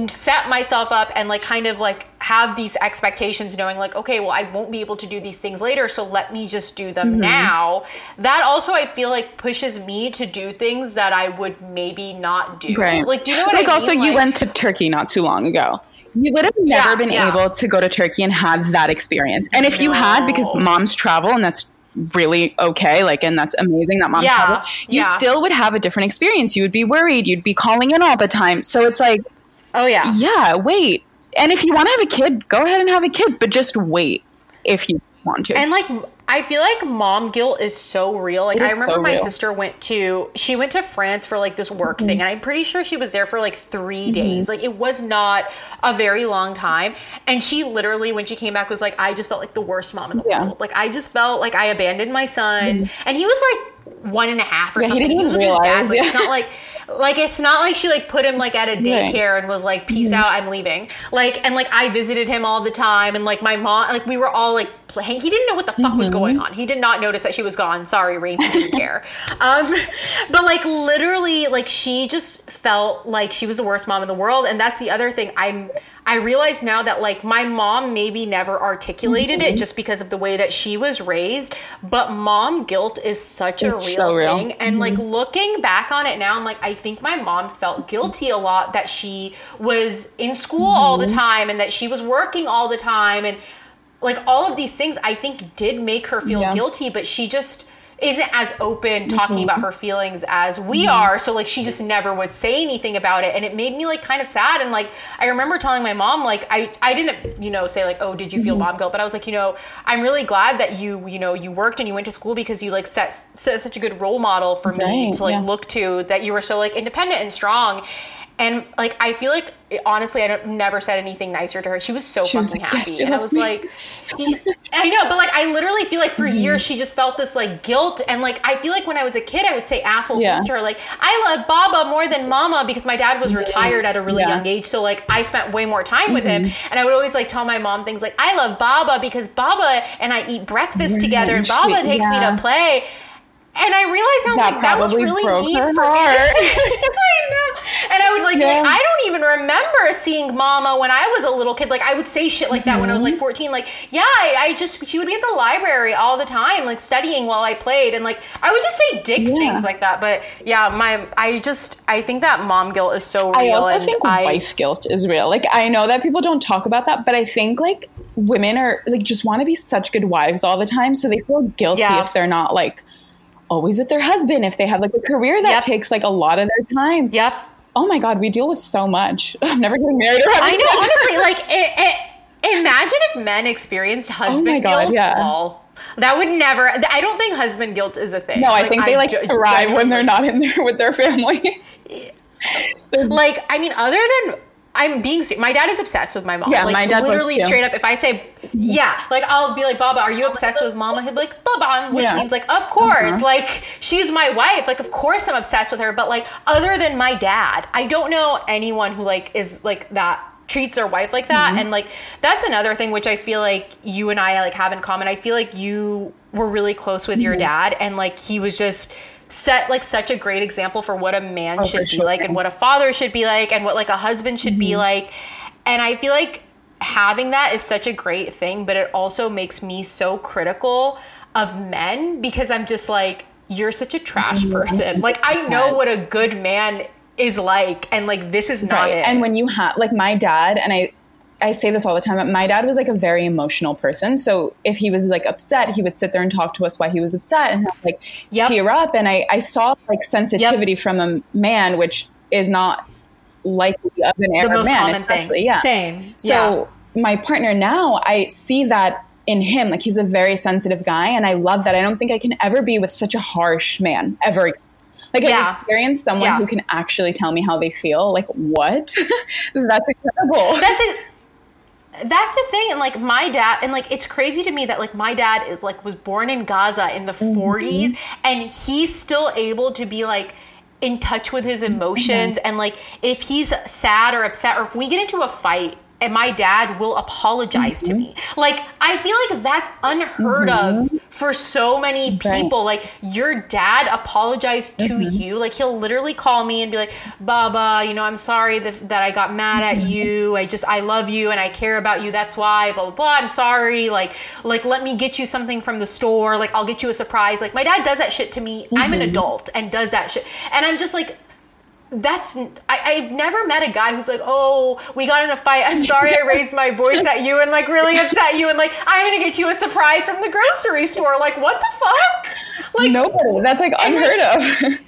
set myself up and like kind of like have these expectations knowing like okay well i won't be able to do these things later so let me just do Mm-hmm. them now. That also i feel like pushes me to do things that i would maybe not do. Right. Like do you know what like i mean? also you Like- went to turkey not too long ago. You would have never Yeah, been yeah. able to go to turkey and have that experience. And if you had because moms travel and that's really okay like and that's amazing that moms Yeah, you yeah. still would have a different experience. You would be worried. You'd be calling in all the time. So it's like oh yeah. yeah wait. And if you want to have a kid go ahead and have a kid but just wait if you want to. And like I feel like mom guilt is so real. Like I remember so my real. sister went to she went to France for like this work Mm-hmm. thing and I'm pretty sure she was there for like 3 days. Like it was not a very long time and she literally when she came back was like I just felt like the worst mom in the Yeah. world. Like I just felt like I abandoned my son and he was like one and a half or Yeah, he something. didn't was with his dad. Like, it's not like like it's not like she like put him like at a Right. Mm-hmm. daycare and was like peace out i'm leaving like and like i visited him all the time and like my mom like we were all like playing he didn't know what the fuck was Mm-hmm. going on he did not notice that she was gone sorry Reem, he didn't care um but like literally like she just felt like she was the worst mom in the world and that's the other thing i'm I realize now that like my mom maybe never articulated Mm-hmm. it just because of the way that she was raised, but mom guilt is such a real, so real. thing. And like looking back on it now, I'm like, I think my mom felt guilty a lot that she was in school all the time and that she was working all the time and like all of these things I think did make her feel Yeah. guilty, but she just isn't as open talking about her feelings as we mm-hmm. are. So like she just never would say anything about it. And it made me like kind of sad. And like I remember telling my mom, like I, I didn't, you know, say like, oh, did you feel mm-hmm. mom guilt? But I was like, you know, I'm really glad that you, you know, you worked and you went to school because you like set set such a good role model for me to like yeah. look to that you were so like independent and strong. And like I feel like honestly, I don't, never said anything nicer to her. She was so She was fucking like, happy, and I was me." like, I know, but like I literally feel like for Mm-hmm. years she just felt this like guilt, and like I feel like when I was a kid, I would say asshole Yeah. things to her, like I love Baba more than Mama because my dad was retired at a really. Mm-hmm. young age, so like I spent way more time with him, and I would always like tell my mom things like I love Baba because Baba and I eat breakfast together, and Baba takes me to play. And I realized I'm That like that was really neat for me. I know. And I would like, be Yeah. like, I don't even remember seeing Mama when I was a little kid. Like I would say shit like that when I was Mm-hmm. like 14. Like, yeah, I, I just she would be at the library all the time, like studying while I played, and like I would just say dick Yeah. things like that. But yeah, my I just I think that mom guilt is so real. I also think I, wife guilt is real. Like I know that people don't talk about that, but I think like women are like just want to be such good wives all the time, so they feel guilty Yeah. if they're not like always with their husband, if they have like a career that Yep. takes like a lot of their time. Yep. Oh my god, we deal with so much. I'm never getting married or having I know. Honestly, like it, it, imagine if men experienced oh husband Oh my God, guilt. yeah. all. That would never. I don't think husband guilt is a thing. no, I think they like ge- thrive when they're not in there with their family. Like, I mean, other than I'm being se- my dad is obsessed with my mom. Yeah, like, my dad literally straight up. If I say, yeah, like I'll be like, Baba, are you obsessed with Mama? He'll be like, Taban, which Yeah. means like, of course. Uh-huh. Like, she's my wife. Like, of course I'm obsessed with her. But like, other than my dad, I don't know anyone who like is like that treats their wife like that. Mm-hmm. And like, that's another thing which I feel like you and I like have in common. I feel like you were really close with Mm-hmm. your dad, and like he was just set like such a great example for what a man Oh, should be sure. like and what a father should be like and what like a husband should Mm-hmm. be like and i feel like having that is such a great thing but it also makes me so critical of men because i'm just like you're such a trash Mm-hmm. person like i know what a good man is like and like this is not right. it And when you have like my dad, and I I say this all the time, but my dad was like a very emotional person. So if he was like upset, he would sit there and talk to us why he was upset and have, like Yep. tear up. And I, I saw like sensitivity from a man, which is not likely of an the Arab most man, common especially. thing Yeah. same So my partner now, I see that in him. Like he's a very sensitive guy, and I love that. I don't think I can ever be with such a harsh man ever. again. Like Yeah. I've experienced someone Yeah. who can actually tell me how they feel. Like what? That's incredible. that's a that's the thing and like my dad and like it's crazy to me that like my dad is like was born in gaza in the Mm-hmm. 40s and he's still able to be like in touch with his emotions and like if he's sad or upset or if we get into a fight and my dad will apologize to mm-hmm. me. Like i feel like that's unheard of mm-hmm. for so many Right. people. Like your dad apologized to mm-hmm. you. Like he'll literally call me and be like baba you know i'm sorry that, that i got mad at you. I just i love you and i care about you. That's why blah blah blah. I'm sorry. Like like let me get you something from the store. Like i'll get you a surprise. Like my dad does that shit to me. I'm an adult and does that shit. And i'm just like that's I, I've never met a guy who's like, oh, we got in a fight. I'm sorry I raised my voice at you and like really upset you and like I'm gonna get you a surprise from the grocery store. Like what the fuck? Like Nobody. That's like unheard of.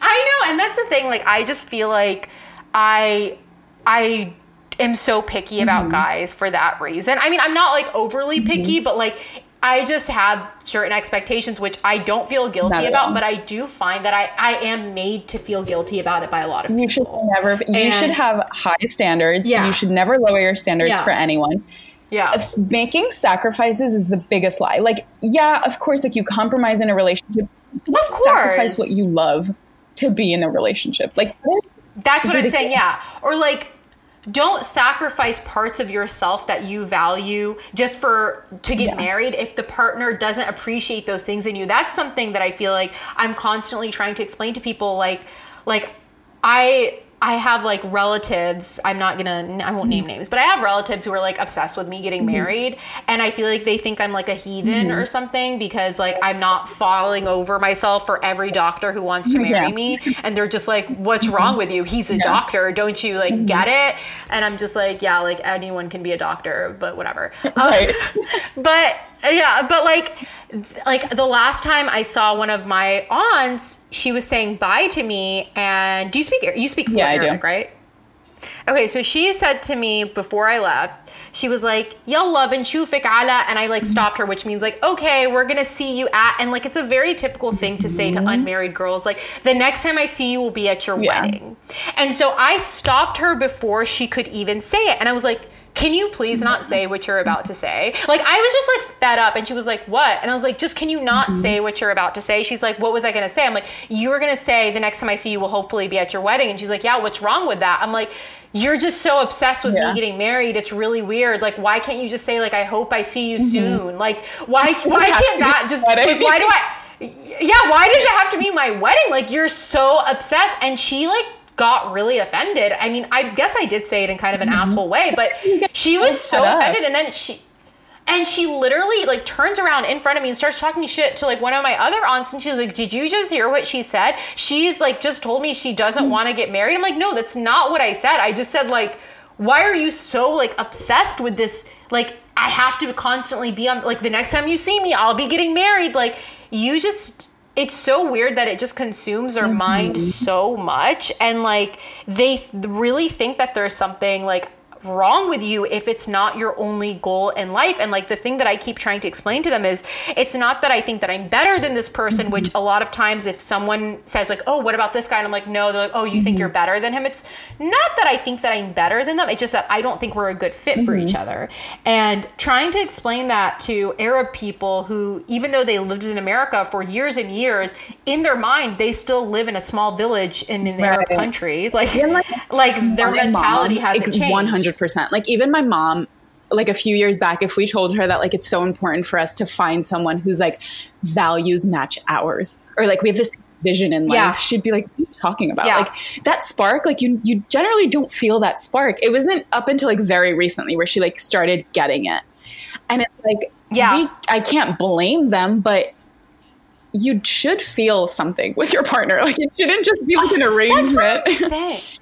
I know, and that's the thing. Like, I just feel like I, I am so picky about Mm-hmm. guys for that reason. I mean, I'm not like overly picky, but like I just have certain expectations which I don't feel guilty about, but I do find that I, I am made to feel guilty about it by a lot of You should never. You And- should have high standards. Yeah. You should never lower your standards Yeah. for anyone. Yeah. It's- Making sacrifices is the biggest lie. Like, yeah, of course, like you compromise in a relationship. Of course. Sacrifice what you love to be in a relationship. Like, That's what I'm saying, yeah. Or like don't sacrifice parts of yourself that you value just for to get Yeah. married if the partner doesn't appreciate those things in you. That's something that I feel like I'm constantly trying to explain to people like like I I have like relatives. I'm not gonna. I won't name mm-hmm. names, but I have relatives who are like obsessed with me getting mm-hmm. married, and I feel like they think I'm like a heathen mm-hmm. or something because like I'm not falling over myself for every doctor who wants to marry Yeah. me, and they're just like, "What's wrong with you? He's a doctor. Don't you like get it?" And I'm just like, "Yeah, like anyone can be a doctor, but whatever." Right. but yeah, but like like the last time I saw one of my aunts, she was saying bye to me and do you speak you speak fluent Yeah, I do. Arabic, right? Okay, so she said to me before I left, she was like, Yalla benshufik ala, and I like mm-hmm. stopped her, which means like, okay, we're gonna see you at, and like it's a very typical thing to say to mm-hmm. unmarried girls, like, the next time I see you will be at your Yeah. wedding. And so I stopped her before she could even say it, and I was like, can you please not say what you're about to say? Like, I was just like fed up, and she was like, what? And I was like, just can you not mm-hmm. say what you're about to say? She's like, what was I gonna say? I'm like, you were gonna say the next time I see you will hopefully be at your wedding. And she's like, yeah, what's wrong with that? I'm like, you're just so obsessed with Yeah. me getting married. It's really weird. Like, why can't you just say like, I hope I see you mm-hmm. soon? Like, why why can't to that just like why do I? Yeah, why does it have to be my wedding? Like, you're so obsessed. And she like got really offended. I mean, I guess I did say it in kind of an asshole way, but she was so offended. And then she and she literally like turns around in front of me and starts talking shit to like one of my other aunts and she's like did you just hear what she said? She's like just told me she doesn't want to get married. I'm like no that's not what i said. I just said like why are you so like obsessed with this like i have to constantly be on like the next time you see me i'll be getting married. Like you just it's so weird that it just consumes their mind mm-hmm. so much and like they th- really think that there's something like wrong with you if it's not your only goal in life. And like the thing that i keep trying to explain to them is it's not that i think that i'm better than this person which a lot of times if someone says like oh what about this guy? And i'm like no they're like oh you think you're better than him? It's not that i think that i'm better than them. It's just that i don't think we're a good fit for each other. And trying to explain that to arab people who even though they lived in america for years and years in their mind they still live in a small village in an arab country. Like like, like their mentality mom, hasn't changed. 100%. Like even my mom like a few years back if we told her that like it's so important for us to find someone who's like values match ours or like we have this vision in life Yeah. she'd be like what are you talking about? Yeah. like that spark like you you generally don't feel that spark. It wasn't up until like very recently where she like started getting it. And it's like Yeah. we, i can't blame them but you should feel something with your partner. Like it shouldn't just be like an arrangement That's what I'm saying.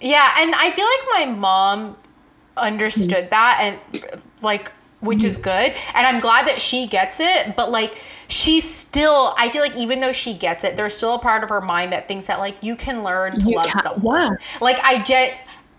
Yeah, and I feel like my mom understood that and like which is mm-hmm. good and i'm glad that she gets it but like she still i feel like even though she gets it there's still a part of her mind that thinks that like you can learn to You love can- someone. yeah. like i just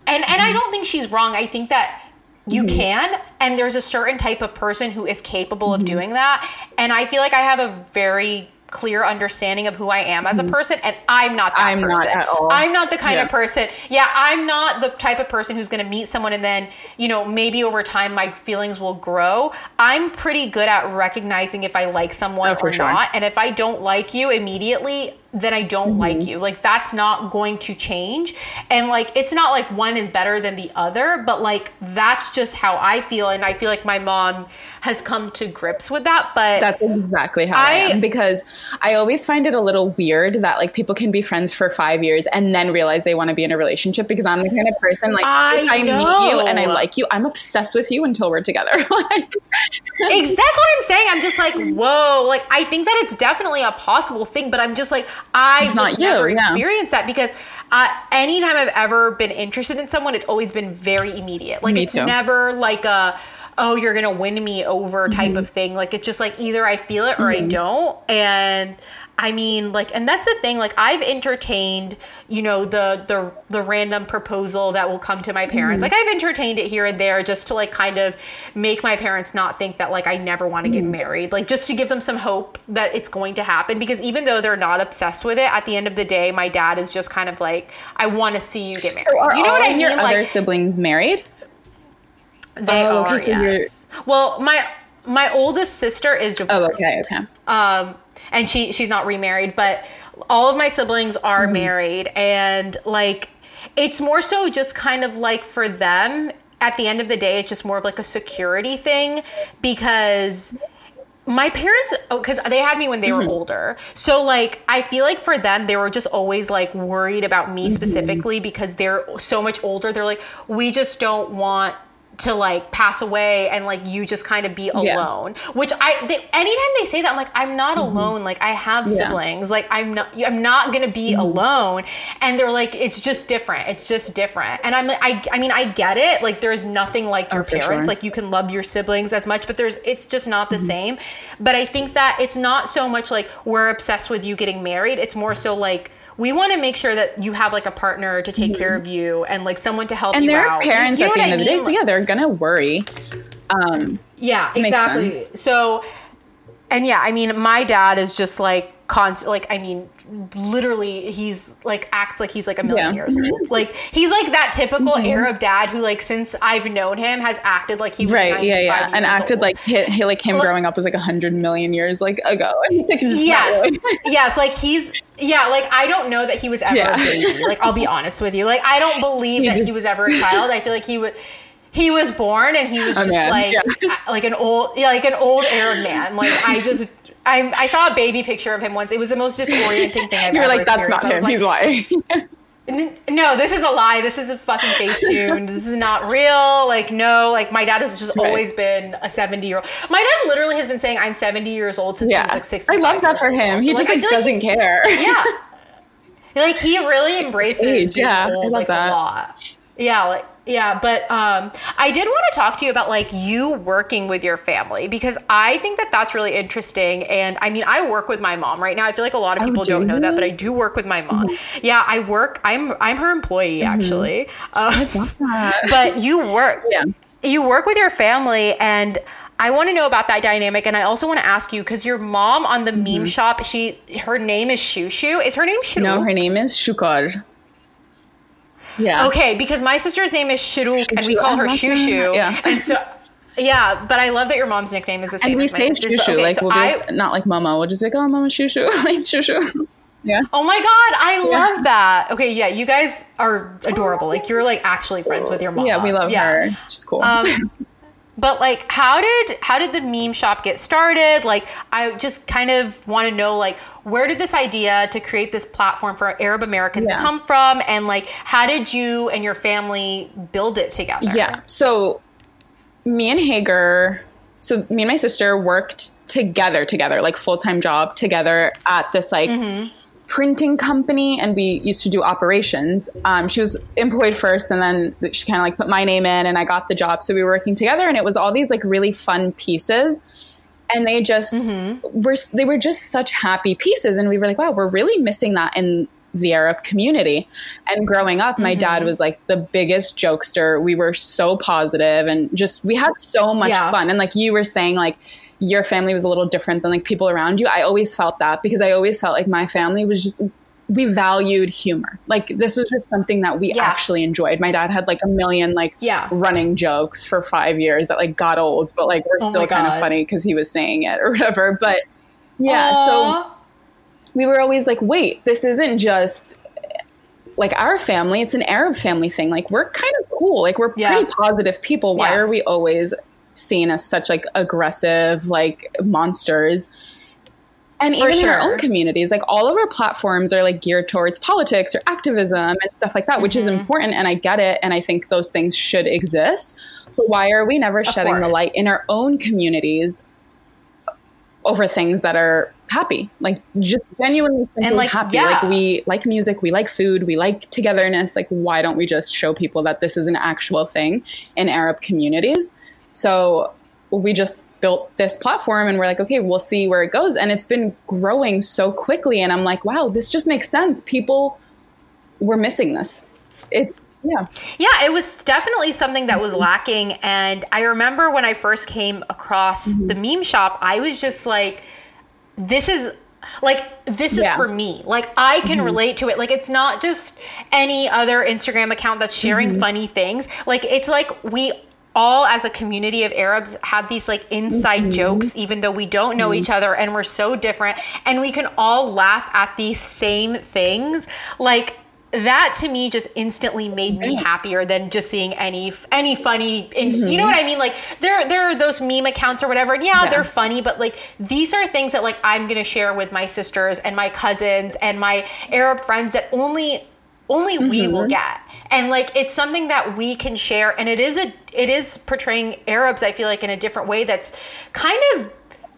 and and i mm-hmm. don't think she's wrong i think that you mm-hmm. can and there's a certain type of person who is capable of doing that and i feel like i have a very clear understanding of who i am as a mm-hmm. person and i'm not that I'm not person at all. i'm not the kind Yeah. of person yeah i'm not the type of person who's going to meet someone and then you know maybe over time my feelings will grow i'm pretty good at recognizing if i like someone Oh, or sure. not and if i don't like you immediately then i don't Mm-hmm. like you like that's not going to change and like it's not like one is better than the other but like that's just how i feel and i feel like my mom has come to grips with that but That's exactly how I, I- am because I always find it a little weird that like people can be friends for five years and then realize they want to be in a relationship because I'm the kind of person like I if I meet you and I like you, I'm obsessed with you until we're together. like, that's what I'm saying. I'm just like, whoa. Like, I think that it's definitely a possible thing, but I'm just like, I've It's just you, never yeah. experienced that because uh, anytime I've ever been interested in someone, it's always been very immediate. Like, Me it's too. never like a. oh, you're going to win me over type Mm-hmm. of thing. Like it's just like either I feel it or I don't. And I mean, like, and that's the thing. Like, I've entertained, you know, the the the random proposal that will come to my parents. Mm-hmm. Like, I've entertained it here and there just to like kind of make my parents not think that like I never want to get Mm-hmm. married. Like, just to give them some hope that it's going to happen. Because even though they're not obsessed with it, at the end of the day, my dad is just kind of like, I want to see you get married. So are you know what I mean? your other siblings married? they Oh, are. okay, so yes. Well, my my oldest sister is divorced. Oh, okay, okay. um, and she she's not remarried, but all of my siblings are Mm-hmm. married, and like it's more so just kind of like for them. At the end of the day, it's just more of like a security thing because my parents because they had me when they Mm-hmm. were older so like i feel like for them they were just always like worried about me Mm-hmm. specifically because they're so much older they're like we just don't want to like pass away and like you just kind of be Yeah. alone which i they, anytime they say that i'm like i'm not alone like i have Mm-hmm. Yeah. Mm-hmm. siblings like i'm not i'm not gonna be alone and they're like it's just different it's just different and i'm i, I mean i get it like there's nothing like your Oh, parents sure. like you can love your siblings as much but there's it's just not Mm-hmm. the same but i think that it's not so much like we're obsessed with you getting married it's more so like we want to make sure that you have like a partner to take care of you and like someone to help Mm-hmm. And you they're parents You know at the end I of the day, so yeah, they're gonna worry. Um, Yeah, exactly. So, and yeah, I mean, my dad is just like constant. Like, I mean, literally, he's like acts like he's like a million Yeah. years old. Like, he's like that typical mm-hmm. Arab dad who, like, since I've known him, has acted like he was right, yeah, yeah, and acted old. like he, he like him Well- growing up was like a hundred million years like ago. And he's like, Yes, really." yes, like he's yeah, like I don't know that he was ever Yeah. a baby. Like I'll be honest with you, like I don't believe that he was ever a child. I feel like he was. He was born and he was just like yeah. like an old like an old Arab man. Like I just I, I saw a baby picture of him once. It was the most disorienting thing I've ever. You're like, that's not him. was He's lying. No, this is a lie. This is a fucking face tuned. This is not real. Like, no, like my dad has just Right. always been a 70 year old. My dad literally has been saying I'm 70 years old since he was like 65. I love that for him. So, he just like doesn't care. Yeah. Like he really embraces Age, yeah, I love like that. a lot. Yeah, like yeah, but um, I did want to talk to you about like you working with your family because I think that that's really interesting. And I mean, I work with my mom right now. I feel like a lot of Oh, people do don't know that, but I do work with my mom. Yeah, I work. I'm I'm her employee actually. Uh, but you work. Yeah. You work with your family and. I want to know about that dynamic, and I also want to ask you because your mom on the meme shop, she her name is Shushu. Is her name Shuru? No, her name is Shukar. Yeah. Okay, because my sister's name is Shuruk, and we call her. Shushu. Yeah. And so, yeah, but I love that your mom's nickname is the same And we as my say sister's. Shushu, okay, like so we'll be I, like, not like mama. We'll just be like, oh, mama shushu, like shushu. Yeah. oh my god, I love that. Okay, yeah, you guys are adorable. Like you're like actually friends with your mom. Yeah, we love Yeah. her. She's cool. Um, but like, how did how did the meme shop get started? Like, I just kind of want to know like where did this idea to create this platform for Arab Americans Yeah. come from, and like how did you and your family build it together? Yeah. So me and Hager, so me and my sister worked together, together, like full time job together at this like mm-hmm. Printing company, and we used to do operations. Um, she was employed first, and then she kind of like put my name in, and I got the job. So we were working together, and it was all these like really fun pieces. And they just were they were just such happy pieces, and we were like, wow, we're really missing that in the Arab community. And growing up, my dad was like the biggest jokester. We were so positive and just we had so much Yeah. fun. And like you were saying, like your family was a little different than like people around you. I always felt that because I always felt like my family was just we valued humor. Like this was just something that we Yeah. actually enjoyed. My dad had like a million like Yeah. running jokes for five years that like got old, but like were Oh still kind of funny because he was saying it or whatever. But yeah, so we were always like, wait, this isn't just like our family, it's an Arab family thing. Like we're kind of cool. Like we're Yeah. pretty positive people. Why are we always seen as such like aggressive like monsters? And For even in our own communities, like all of our platforms are like geared towards politics or activism and stuff like that, which is Mm-hmm. important. And I get it. And I think those things should exist. But why are we never shedding the light in our own communities over things that are happy, like just genuinely And, like, happy. yeah. Like we like music, we like food, we like togetherness. Like why don't we just show people that this is an actual thing in Arab communities? So we just built this platform and we're like, okay, we'll see where it goes. And it's been growing so quickly. And I'm like, wow, this just makes sense. People were missing this. It, yeah. Yeah, it was definitely something that was lacking. And I remember when I first came across mm-hmm. the meme shop, I was just like, this is like this is yeah. for me like i can mm-hmm. relate to it like it's not just any other instagram account that's sharing mm-hmm. funny things like it's like we all as a community of Arabs have these like inside mm-hmm. jokes, even though we don't know mm-hmm. each other and we're so different, and we can all laugh at these same things. Like that to me just instantly made me happier than just seeing any any funny mm-hmm. you know what i mean like there there are those meme accounts or whatever and yeah, yeah, they're funny but like these are things that like i'm gonna share with my sisters and my cousins and my arab friends that only only mm-hmm. we will mm-hmm. get and like it's something that we can share and it is a it is portraying arabs i feel like in a different way that's kind of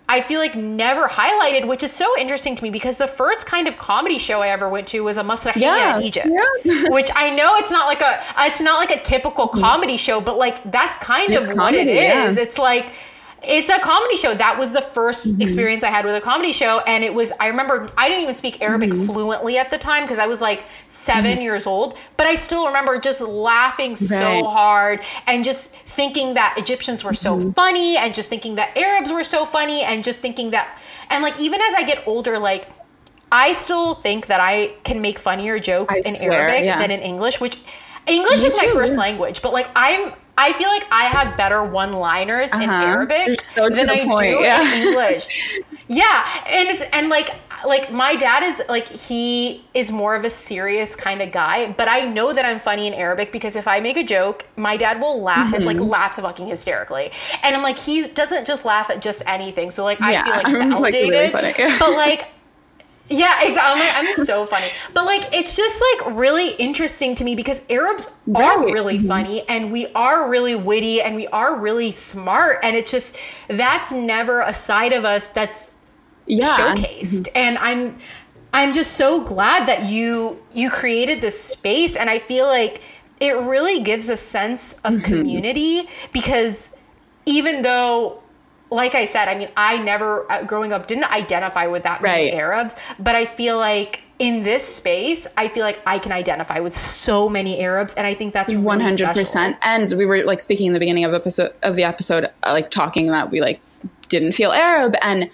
I feel like never highlighted, which is so interesting to me because the first kind of comedy show I ever went to was a Masrahiyya yeah, in Egypt, yeah. which I know it's not like a it's not like a typical mm-hmm. comedy show, but like that's kind it's of comedy, what it is. Yeah. It's like it's a comedy show. That was the 1st mm-hmm. experience I had with a comedy show. And it was, I remember I didn't even speak Arabic mm-hmm. fluently at the time because I was like 7 mm-hmm. years old. But I still remember just laughing right. so hard and just thinking that Egyptians were so mm-hmm. funny and just thinking that Arabs were so funny and just thinking that, and like even as I get older, like, I still think that I can make funnier jokes I in swear, Arabic yeah. than in English, which English Me is my first language, but like I'm I feel like I have better one-liners uh-huh. in Arabic so than I point. do yeah. in English. yeah, and it's and like like my dad is like he is more of a serious kind of guy, but I know that I'm funny in Arabic because if I make a joke, my dad will laugh mm-hmm. and like laugh fucking hysterically. And I'm like he doesn't just laugh at just anything. So like yeah, I feel like I'm validated. Like really but like yeah, exactly. I'm so funny. But like it's just like really interesting to me because Arabs are really mm-hmm. funny and we are really witty and we are really smart and it's just that's never a side of us that's yeah. showcased. Mm-hmm. And I'm I'm just so glad that you you created this space and I feel like it really gives a sense of mm-hmm. community because even though like I said, I mean, I never uh, growing up didn't identify with that many right. Arabs, but I feel like in this space, I feel like I can identify with so many Arabs, and I think that's one hundred percent. And we were like speaking in the beginning of the episode of the episode, uh, like talking that we like didn't feel Arab, and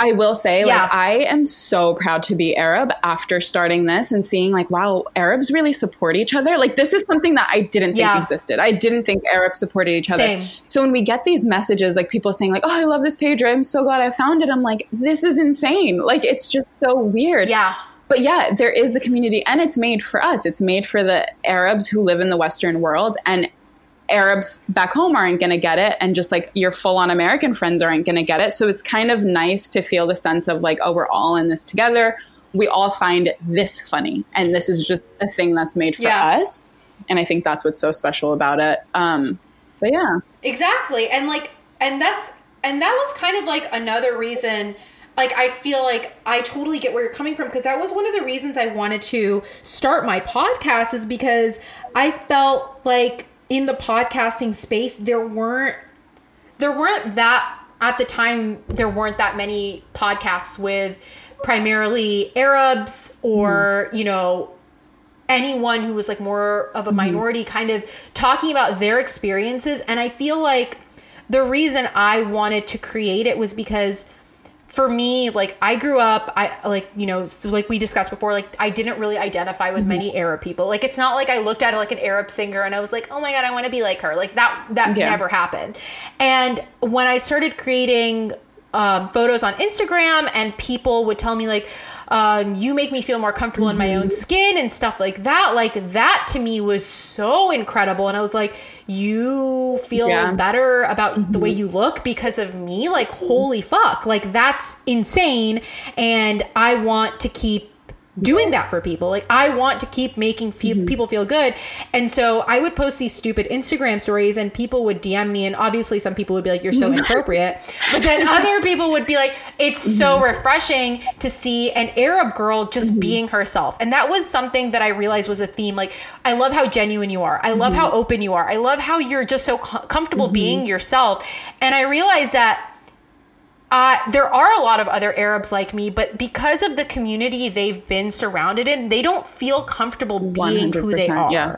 I will say, yeah. like, I am so proud to be Arab after starting this and seeing, like, wow, Arabs really support each other. Like, this is something that I didn't think yeah. existed. I didn't think Arabs supported each other. Same. So when we get these messages, like people saying, like, oh, I love this page, or I'm so glad I found it, I'm like, this is insane. Like, it's just so weird. Yeah. But yeah, there is the community, and it's made for us. It's made for the Arabs who live in the Western world. And Arabs back home aren't going to get it, and just like your full on American friends aren't going to get it. So it's kind of nice to feel the sense of like, oh, we're all in this together. We all find this funny, and this is just a thing that's made for yeah. us. And I think that's what's so special about it. Um, but yeah, exactly, and like, and that's and that was kind of like another reason like I feel like I totally get where you're coming from because that was one of the reasons I wanted to start my podcast is because I felt like in the podcasting space there weren't there weren't that at the time there weren't that many podcasts with primarily Arabs or mm. you know anyone who was like more of a mm-hmm. minority mm. kind of talking about their experiences and I feel like the reason I wanted to create it was because for me, like I grew up, I like you know, like we discussed before, like I didn't really identify with mm-hmm. many Arab people. Like it's not like I looked at like an Arab singer and I was like, oh my god, I want to be like her. Like that that yeah. never happened. And when I started creating um, photos on Instagram, and people would tell me like, um, "You make me feel more comfortable mm-hmm. in my own mm-hmm. skin" and stuff like that. Like that to me was so incredible, and I was like, "You feel yeah. better about mm-hmm. the way mm-hmm. you look because of me?" Like, holy fuck! Like that's insane, and I want to keep doing that for people. Like I want to keep making fe- Mm-hmm. people feel good. And so I would post these stupid Instagram stories and people would DM me and obviously some people would be like you're so inappropriate. But then other people would be like it's so Mm-hmm. refreshing to see an Arab girl just being herself. And that was something that I realized was a theme. Like I love how genuine you are. I love Mm-hmm. how open you are. I love how you're just so co- comfortable being yourself. And I realized that uh, there are a lot of other Arabs like me, but because of the community they've been surrounded in, they don't feel comfortable being who they are. yeah.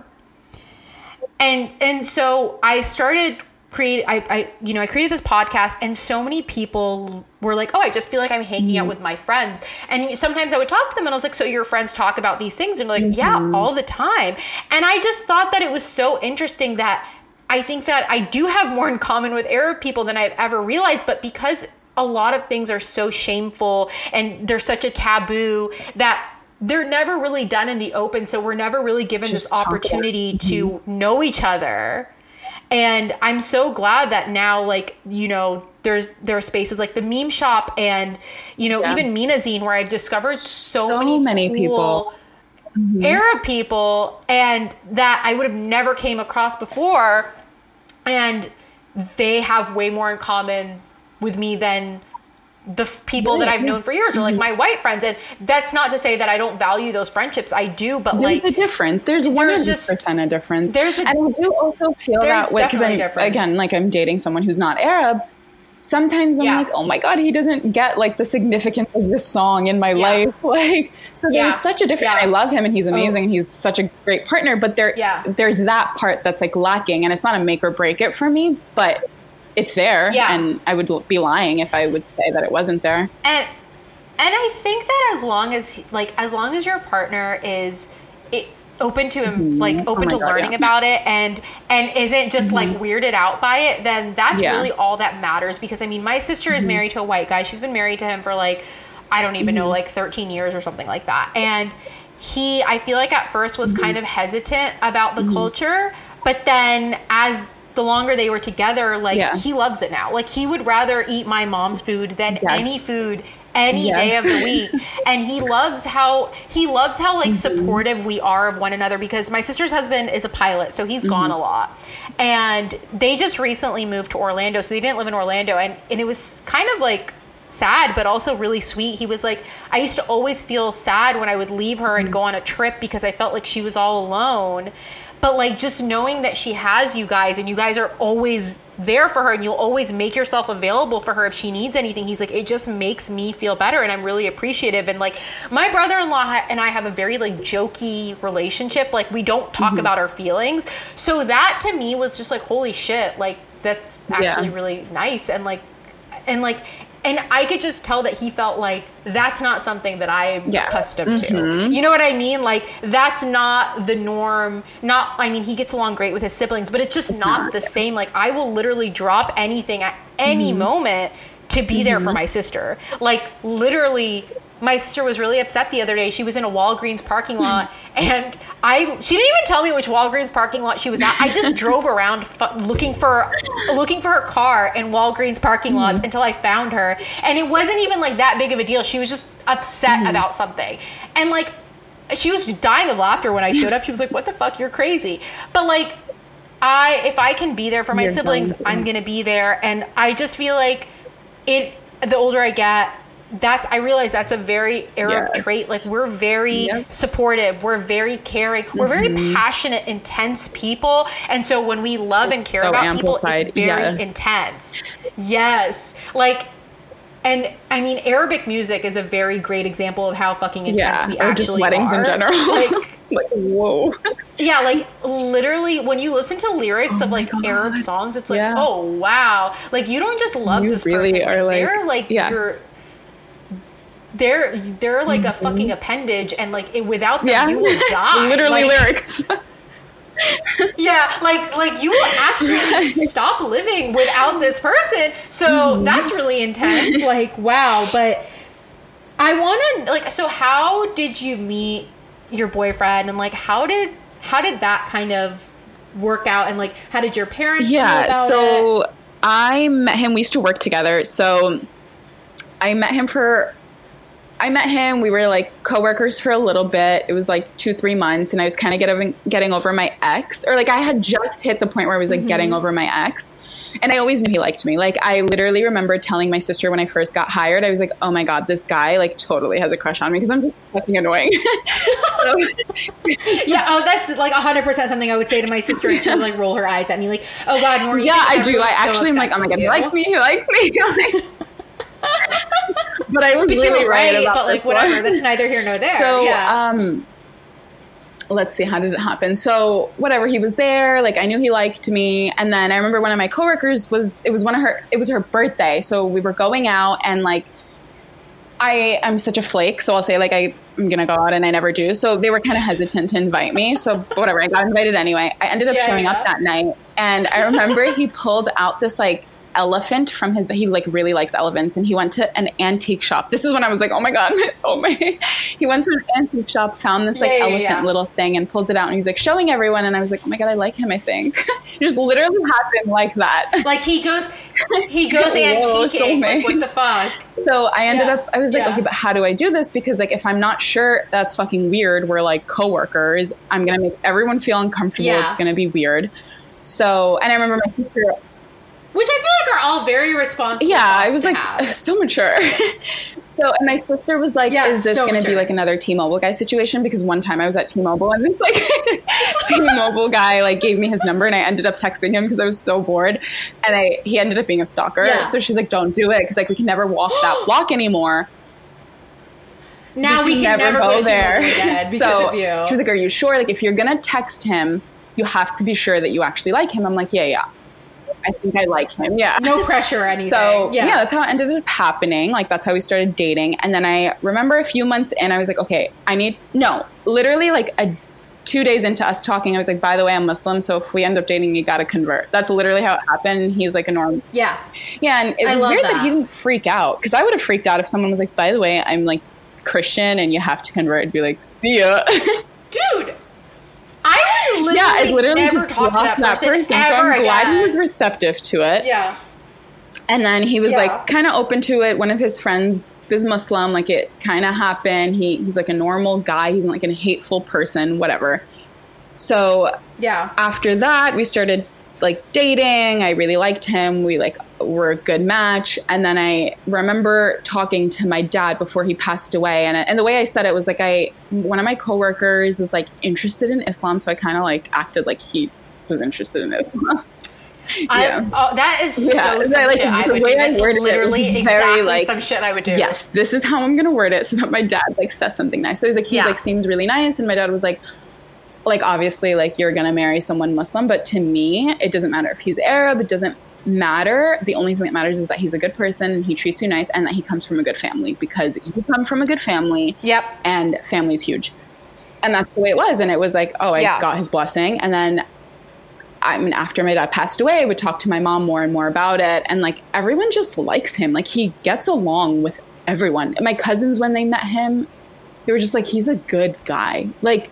And and so I started create I, I you know I created this podcast and so many people were like oh I just feel like I'm hanging out with my friends. And sometimes I would talk to them and I was like so your friends talk about these things? And they're like yeah all the time. And I just thought that it was so interesting that I think that I do have more in common with Arab people than I've ever realized but because a lot of things are so shameful and they're such a taboo that they're never really done in the open so we're never really given Just this talk about it. opportunity to know each other and i'm so glad that now like you know there's there are spaces like the meme shop and you know Yeah. even mina zine where i've discovered so, So many, many cool people. Mm-hmm. arab people and that i would have never came across before and they have way more in common with me than the f- people that I've known for years, or like mm-hmm. my white friends, and that's not to say that I don't value those friendships. I do, but There's like a difference. There's one there's percent a difference. there's a- and I do also feel that way because again like I'm dating someone who's not Arab. Sometimes I'm Yeah. like, oh my god, he doesn't get like the significance of this song in my Yeah. life. Like, so there's Yeah. such a. Oh. I love him and he's oh. amazing. He's such a great partner. But there, Yeah. there's that part that's like lacking, and it's not a make or break it for me, but it's there. Yeah. and I would be lying if I would say that it wasn't there. and and I think that as long as like as long as your partner is it, open to mm-hmm. like open Oh to God, learning yeah. about it and and isn't just like mm-hmm. weirded out by it, then that's Yeah. really all that matters. Because I mean, my sister is mm-hmm. married to a white guy. She's been married to him for like I don't even know like 13 years or something like that, and he I feel like at first was kind of hesitant about the culture, but then as the longer they were together, like Yeah. he loves it now. Like he would rather eat my mom's food than Yes. any food any Yes. day of the week and he loves how he loves how like Mm-hmm. supportive we are of one another because my sister's husband is a pilot so he's gone Mm-hmm. a lot and they just recently moved to orlando so they didn't live in orlando and, and it was kind of like sad but also really sweet he was like i used to always feel sad when i would leave her Mm-hmm. and go on a trip because i felt like she was all alone but like just knowing that she has you guys and you guys are always there for her and you'll always make yourself available for her if she needs anything he's like it just makes me feel better and i'm really appreciative. And like my brother-in-law and i have a very like jokey relationship. Like we don't talk mm-hmm. about our feelings. So that to me was just like holy shit like that's Yeah. actually really nice. And like and like and I could just tell that he felt like that's not something that I'm Yeah. accustomed to. Mm-hmm. You know what I mean? Like that's not the norm. Not I mean he gets along great with his siblings, but it's just not, not, the yeah. same. Like I will literally drop anything at any mm-hmm. moment to be there for mm-hmm. my sister. Like literally my sister was really upset the other day. She was in a Walgreens parking lot, and I she didn't even tell me which Walgreens parking lot she was at. I just drove around fu- looking for looking for her car in Walgreens parking lots mm-hmm. until I found her, and it wasn't even like that big of a deal. She was just upset mm-hmm. about something, and like she was dying of laughter when I showed up. She was like, "What the fuck? You're crazy!" But like. I if I can be there for my You're siblings, going to. I'm gonna be there, and I just feel like it. The older I get, that's I realize that's a very Arab Yes. trait. Like we're very Yep. Mm-hmm. supportive, we're very caring, we're very passionate, intense people, and so when we love and care so about people, it's very yeah. intense. Yes, like. And I mean, Arabic music is a very great example of how fucking intense Yeah, we or just actually weddings are. in general. Like, like whoa. yeah, like literally when you listen to lyrics of like Arab songs, it's like, Yeah. oh wow. Like you don't just love You this really person. are, like- they're like yeah. you're they're they're like a fucking appendage and like it, without them Yeah, you will it's die. literally Like, lyrics. Yeah, like like you will actually stop living without this person. So Mm-hmm. that's really intense. Like wow, but I want to like so how did you meet your boyfriend and like how did how did that kind of work out and like how did your parents yeah about it? so i met him we used to work together so i met him for I met him. We were like coworkers for a little bit. It was like two, three months, and I was kind of getting getting over my ex, or like I had just hit the point where I was like getting mm-hmm. over my ex, and I always knew he liked me. Like I literally remember telling my sister when I first got hired, I was like, "Oh my god, this guy like totally has a crush on me because I'm just fucking annoying." Yeah, oh, that's like 100% something I would say to my sister and she would like roll her eyes at me like, oh God, yeah, I do. I so actually am like, "Oh my god, he likes me. He likes me." but I was But you really were right, right, about but like one. whatever, that's neither here nor there. So, yeah. um, let's see, how did it happen? So, whatever, he was there. Like, I knew he liked me, and then I remember one of my coworkers was. It was one of her. It was her birthday, so we were going out, and like, I am such a flake, so I'll say like I. I'm gonna go out and I never do. So they were kind of hesitant to invite me. So whatever, I got invited anyway. I ended up Yeah, showing yeah. up that night, and I remember he pulled out this like elephant from his. He like really likes elephants, and he went to an antique shop. This is when I was like, oh my god, my soulmate. he went to an antique shop, found this like Yeah, yeah, elephant yeah. little thing, and pulled it out, and he was like showing everyone, and I was like, oh my god, I like him. I think it just literally happened like that. like he goes, he goes antiquing. Like, what the fuck? So I ended up, I was like, okay, but how do I do this? Because like, if I'm not sure, that's fucking weird. We're like coworkers. I'm gonna make everyone feel uncomfortable. It's gonna be weird. So, and I remember my sister. Which I like are all very responsible. Yeah, I was to like so mature. so, and my sister was like, Yeah, "Is this so gonna be like another T-Mobile guy situation?" Because one time I was at T-Mobile and this like T-Mobile guy like gave me his number, and I ended up texting him because I was so bored, and I he ended up being a stalker. Yeah. So she's like, "Don't do it," because like we can never walk that block anymore. now we we can never, go there because so of you. she was like, "Are you sure? Like, if you're gonna text him, you have to be sure that you actually like him." I'm like, "Yeah, yeah, I think I like him. Yeah." no pressure or anything. So yeah. yeah. that's how it ended up happening. Like that's how we started dating. And then I remember a few months in, I was like, okay, I need no, literally like a two days into us talking, I was like, by the way, I'm Muslim, so if we end up dating, you gotta convert. That's literally how it happened. He's like a norm. yeah. Yeah, and it I was weird that. that. he didn't freak out because I would have freaked out if someone was like, by the way, I'm like Christian and you have to convert. I'd be like, see ya. Dude, I would literally, yeah, I literally never talk to blocked that person, so I'm glad he was receptive to it. yeah. And then he was Yeah. like kind of open to it. One of his friends is Muslim. Like it kind of happened. He he's like a normal guy. He's like a hateful person. Whatever. So Yeah. after that, we started like dating. I really liked him. We like were a good match. And then I remember talking to my dad before he passed away. And and the way I said it was like I one of my coworkers is like interested in Islam, so I kind of like acted like he was interested in Islam. I, Yeah. oh, that is Yeah, so some like, shit I the would way do. I That's it literally very, exactly like, some shit I would do. yes, this is how I'm gonna word it so that my dad like says something nice. So he's like, he Yeah. like seems really nice, and my dad was like, like obviously like you're gonna marry someone Muslim, but to me it doesn't matter if he's Arab. It doesn't matter. The only thing that matters is that he's a good person and he treats you nice, and that he comes from a good family because you come from a good family, Yep. and family's huge. And that's the way it was. And it was like, oh, I Yeah. got his blessing. And then, I mean, after my dad passed away, I would talk to my mom more and more about it. And like, everyone just likes him. Like, he gets along with everyone. My cousins, when they met him, they were just like, he's a good guy. Like,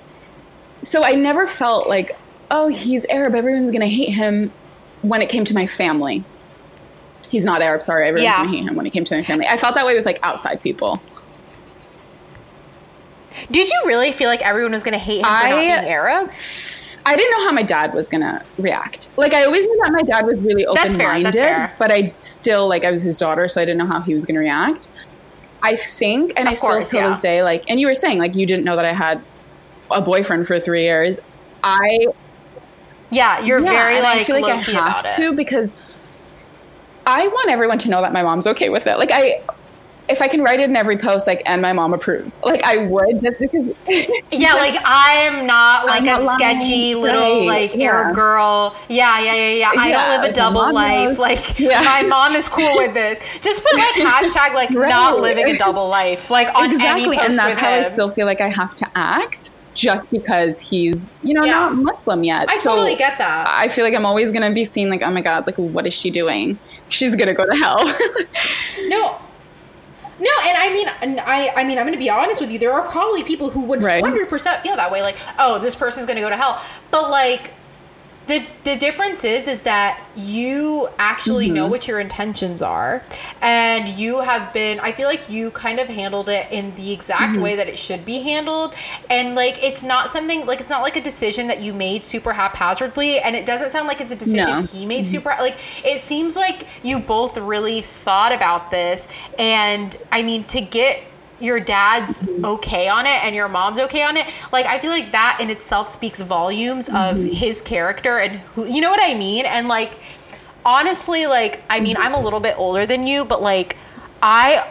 so I never felt like, oh, he's Arab. Everyone's going to hate him when it came to my family. He's not Arab. Sorry, everyone's Yeah. going to hate him when it came to my family. I felt that way with like outside people. Did you really feel like everyone was going to hate him for not I- being Arab? I didn't know how my dad was gonna react. Like I always knew that my dad was really open That's fair, minded, that's fair. but I still like I was his daughter, so I didn't know how he was gonna react. I think, and I Of still course, till yeah. this day, like, and you were saying like you didn't know that I had a boyfriend for three years. I Yeah, you're yeah, very like I feel like I have to because I want everyone to know that my mom's okay with it. Like I. If I can write it in every post, like, and my mom approves, like I would, just because Yeah, like I'm not like I'm a not lying. sketchy little Right, like yeah. Arab girl. Yeah, yeah, yeah, yeah. I Yeah, don't live like, a double life. knows. Like my mom is cool with this. Just put like hashtag like Right. not living a double life. Like on any post. exactly and that's how i still feel like i have to act just because he's you know Yeah. not muslim yet I so totally get that. i feel like i'm always going to be seen like oh my god like what is she doing she's going to go to hell No. No, and I mean, and I, I mean, I'm going to be honest with you. There are probably people who would Right. 100% feel that way. Like, oh, this person's going to go to hell. But like, the the difference is is that you actually know Mm-hmm. what your intentions are and you have been i feel like you kind of handled it in the exact Mm-hmm. way that it should be handled and like it's not something like it's not like a decision that you made super haphazardly and it doesn't sound like it's a decision No. he made super like it seems like you both really thought about this and i mean to get your dad's okay on it and your mom's okay on it like i feel like that in itself speaks volumes of mm-hmm. his character and who you know what i mean? And like honestly like i mean mm-hmm. i'm a little bit older than you but like i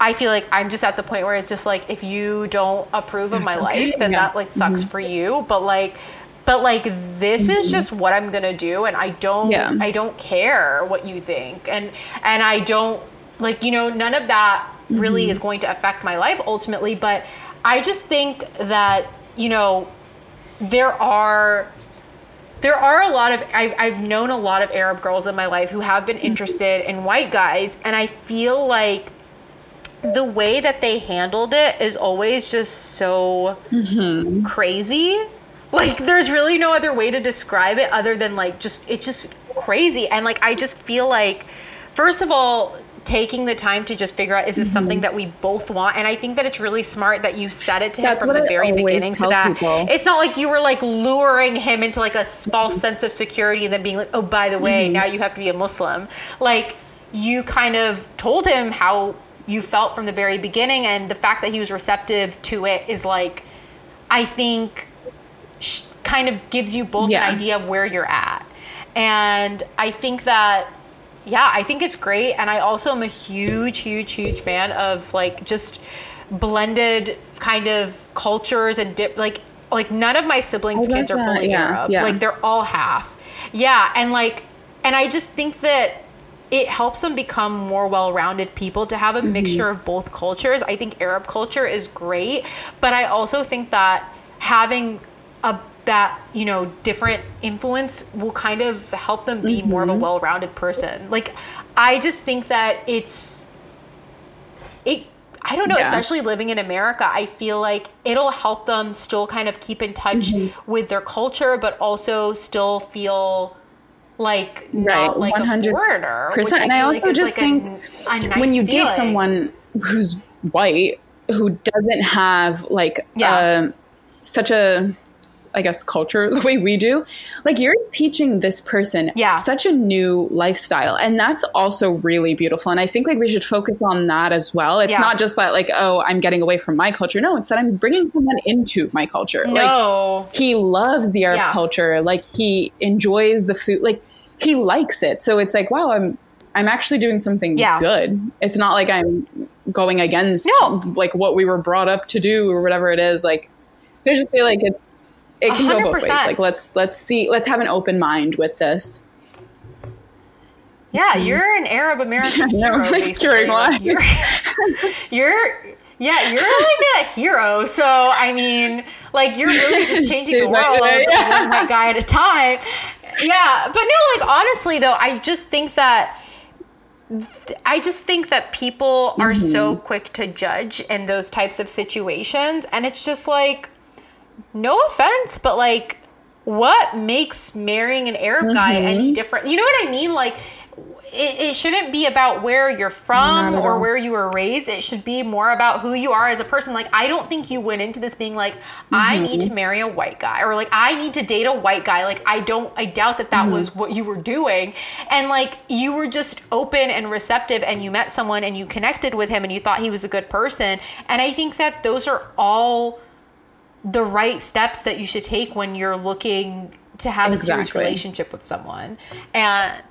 i feel like i'm just at the point where it's just like if you don't approve of my okay, life then yeah. that like sucks mm-hmm. for you. But like but like this is just what i'm gonna do and i don't Yeah. i don't care what you think. And and i don't like you know none of that really mm-hmm. is going to affect my life ultimately but i just think that you know there are there are a lot of I, I've known a lot of Arab girls in my life who have been mm-hmm. interested in white guys, and I feel like the way that they handled it is always just so mm-hmm. crazy. Like, there's really no other way to describe it other than like just it's just crazy, and like I just feel like, first of all. Taking the time to just figure out is this something that we both want, and I think that it's really smart that you said it to him from the I very beginning, so that people. it's not like you were like luring him into like a false sense of security and then being like, oh, by the Mm-hmm. way, now you have to be a Muslim. Like you kind of told him how you felt from the very beginning, and the fact that he was receptive to it is like, I think, sh- kind of gives you both Yeah. an idea of where you're at. And I think that yeah, I think it's great. And I also am a huge, huge, huge fan of like just blended kind of cultures and dip like like none of my siblings' kids are fully yeah, Arab. yeah. Like they're all half. Yeah, and like and I just think that it helps them become more well-rounded people to have a Mm-hmm. mixture of both cultures. I think Arab culture is great, but I also think that having a that you know different influence will kind of help them be more Mm-hmm. of a well-rounded person. Like I just think that it's it I don't know, Yeah. especially living in America, I feel like it'll help them still kind of keep in touch Mm-hmm. with their culture but also still feel like Right, not like a 100%. foreigner. which And I also like just like think a nice when you date someone who's white who doesn't have like Yeah. uh, such a I guess culture the way we do, like you're teaching this person Yeah. such a new lifestyle, and that's also really beautiful. And I think like we should focus on that as well. It's Yeah. not just that like oh I'm getting away from my culture. No, it's that I'm bringing someone into my culture. Like No. he loves the Arab Yeah. culture. Like he enjoys the food. Like he likes it. So it's like, wow, I'm I'm actually doing something Yeah. good. It's not like I'm going against No. like what we were brought up to do or whatever it is. Like so I just feel like it's it can go both ways. Like let's let's see let's have an open mind with this. Yeah, you're an Arab American Yeah, hero. curing Like, you're, you're, yeah, you're like a hero. So I mean, like you're really just changing the world yeah. one white guy at a time. Yeah, but no, like honestly though, I just think that. I just think that people are Mm-hmm. so quick to judge in those types of situations, and it's just like, no offense, but like, what makes marrying an Arab guy Mm-hmm. any different? You know what I mean? Like, it, it shouldn't be about where you're from or all. where you were raised. It should be more about who you are as a person. Like, I don't think you went into this being like, I need Mm-hmm. to marry a white guy or like, I need to date a white guy. Like, I don't, I doubt that that Mm-hmm. was what you were doing. And like, you were just open and receptive and you met someone and you connected with him and you thought he was a good person. And I think that those are all the right steps that you should take when you're looking to have a serious relationship with someone. And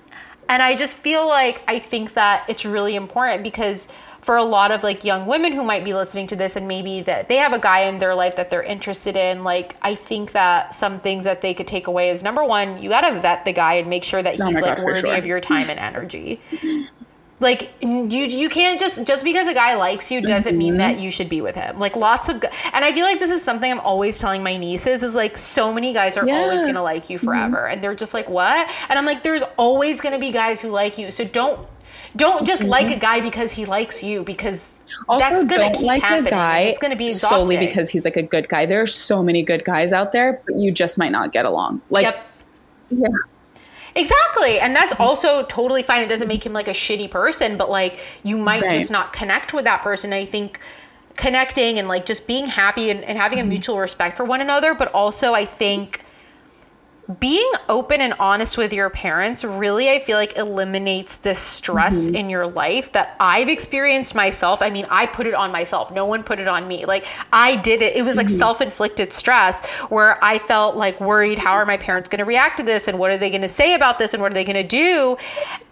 and I just feel like I think that it's really important because for a lot of like young women who might be listening to this and maybe that they have a guy in their life that they're interested in, like I think that some things that they could take away is number one, you gotta vet the guy and make sure that he's Oh like worthy sure. of your time and energy. like you you can't just just because a guy likes you doesn't mean Mm-hmm. that you should be with him like lots of and i feel like this is something i'm always telling my nieces is like so many guys are Yeah. always gonna like you forever and they're just like what and i'm like there's always gonna be guys who like you so don't don't just like a guy because he likes you because Mm-hmm. Also, that's gonna keep like happening. the guy it's gonna be exhausting. solely because he's like a good guy. There are so many good guys out there, but you just might not get along. Like Yep. Yeah. Exactly. And that's mm-hmm. also totally fine. It doesn't make him like a shitty person, but like you might Right. just not connect with that person. I think connecting and like just being happy and, and having a mm-hmm. mutual respect for one another, but also I think being open and honest with your parents really i feel like eliminates this stress mm-hmm. in your life that i've experienced myself. I mean i put it on myself. No one put it on me. Like i did it. It was like mm-hmm. self-inflicted stress where i felt like worried how are my parents going to react to this and what are they going to say about this and what are they going to do?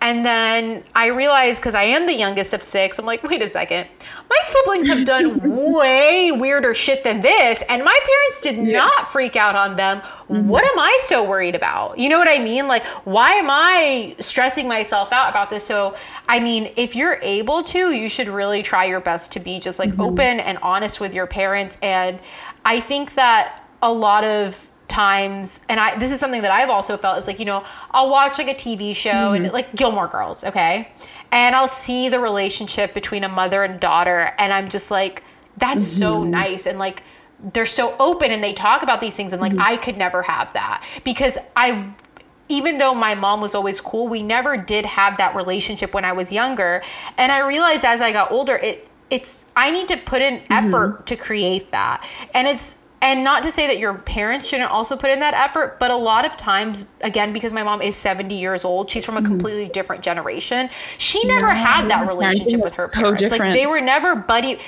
And then i realized because i am the youngest of six i'm like wait a second. My siblings have done way weirder shit than this and my parents did not freak out on them. Mm-hmm. What am i so worried about. You know what i mean? Like why am i stressing myself out about this? So i mean if you're able to you should really try your best to be just like mm-hmm. open and honest with your parents. And i think that a lot of times and i this is something that i've also felt is like you know i'll watch like a tv show and mm-hmm. like gilmore girls okay? And i'll see the relationship between a mother and daughter and i'm just like that's so mm-hmm. nice. And like they're so open and they talk about these things and like mm-hmm. I could never have that because I even though my mom was always cool, we never did have that relationship when I was younger. And I realized as I got older, it it's I need to put in mm-hmm. effort to create that. And it's and not to say that your parents shouldn't also put in that effort, but a lot of times, again, because my mom is 70 years old, she's from a mm-hmm. completely different generation. She never had that relationship with her so parents. Like different. they were never buddy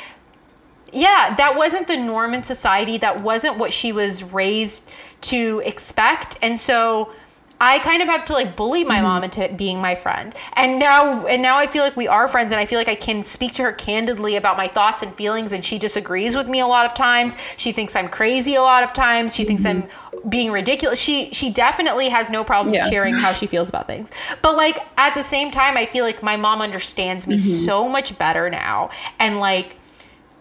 yeah, that wasn't the norm in society. That wasn't what she was raised to expect. And so I kind of have to like bully my mm-hmm. mom into being my friend. And now and now I feel like we are friends and I feel like I can speak to her candidly about my thoughts and feelings and she disagrees with me a lot of times. She thinks I'm crazy a lot of times. She thinks I'm mm-hmm. being ridiculous. She she definitely has no problem Yeah. sharing how she feels about things. But like at the same time I feel like my mom understands me mm-hmm. so much better now and like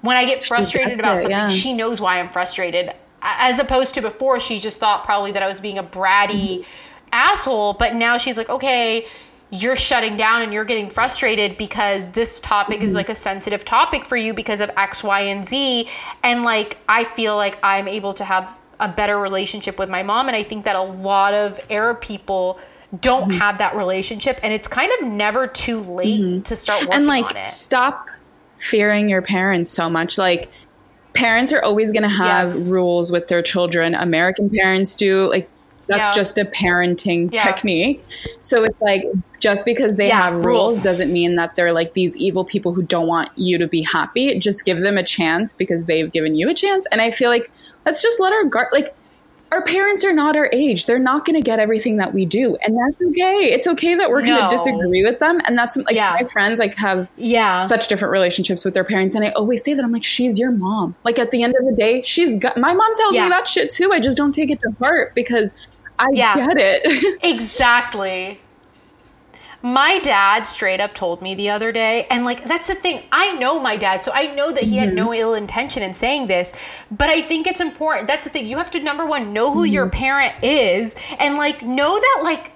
when I get frustrated about it, something, yeah. she knows why I'm frustrated. As opposed to before, she just thought probably that I was being a bratty Mm-hmm. asshole. But now she's like, okay, you're shutting down and you're getting frustrated because this topic Mm-hmm. is like a sensitive topic for you because of X, Y, and Z. And like, I feel like I'm able to have a better relationship with my mom. And I think that a lot of Arab people don't Mm-hmm. have that relationship. And it's kind of never too late to start working and like on it. stop fearing your parents so much like parents are always going to have Yes. rules with their children american parents do like that's Yeah. just a parenting Yeah. technique so it's like just because they Yeah, have rules, rules. doesn't mean that they're like these evil people who don't want you to be happy just give them a chance because they've given you a chance and i feel like let's just let our guard like our parents are not our age. They're not going to get everything that we do, and that's okay. It's okay that we're going to disagree with them, and that's like Yeah. my friends like have yeah. such different relationships with their parents, and I always say that I'm like, she's your mom. Like at the end of the day, she's got my mom tells Yeah. me that shit too. I just don't take it to heart because I Yeah. get it. Exactly. My dad straight up told me the other day, and like that's the thing. I know my dad, so I know that he had no Mm-hmm. ill intention in saying this. But I think it's important. That's the thing. You have to number one know who your Mm-hmm. parent is, and like know that like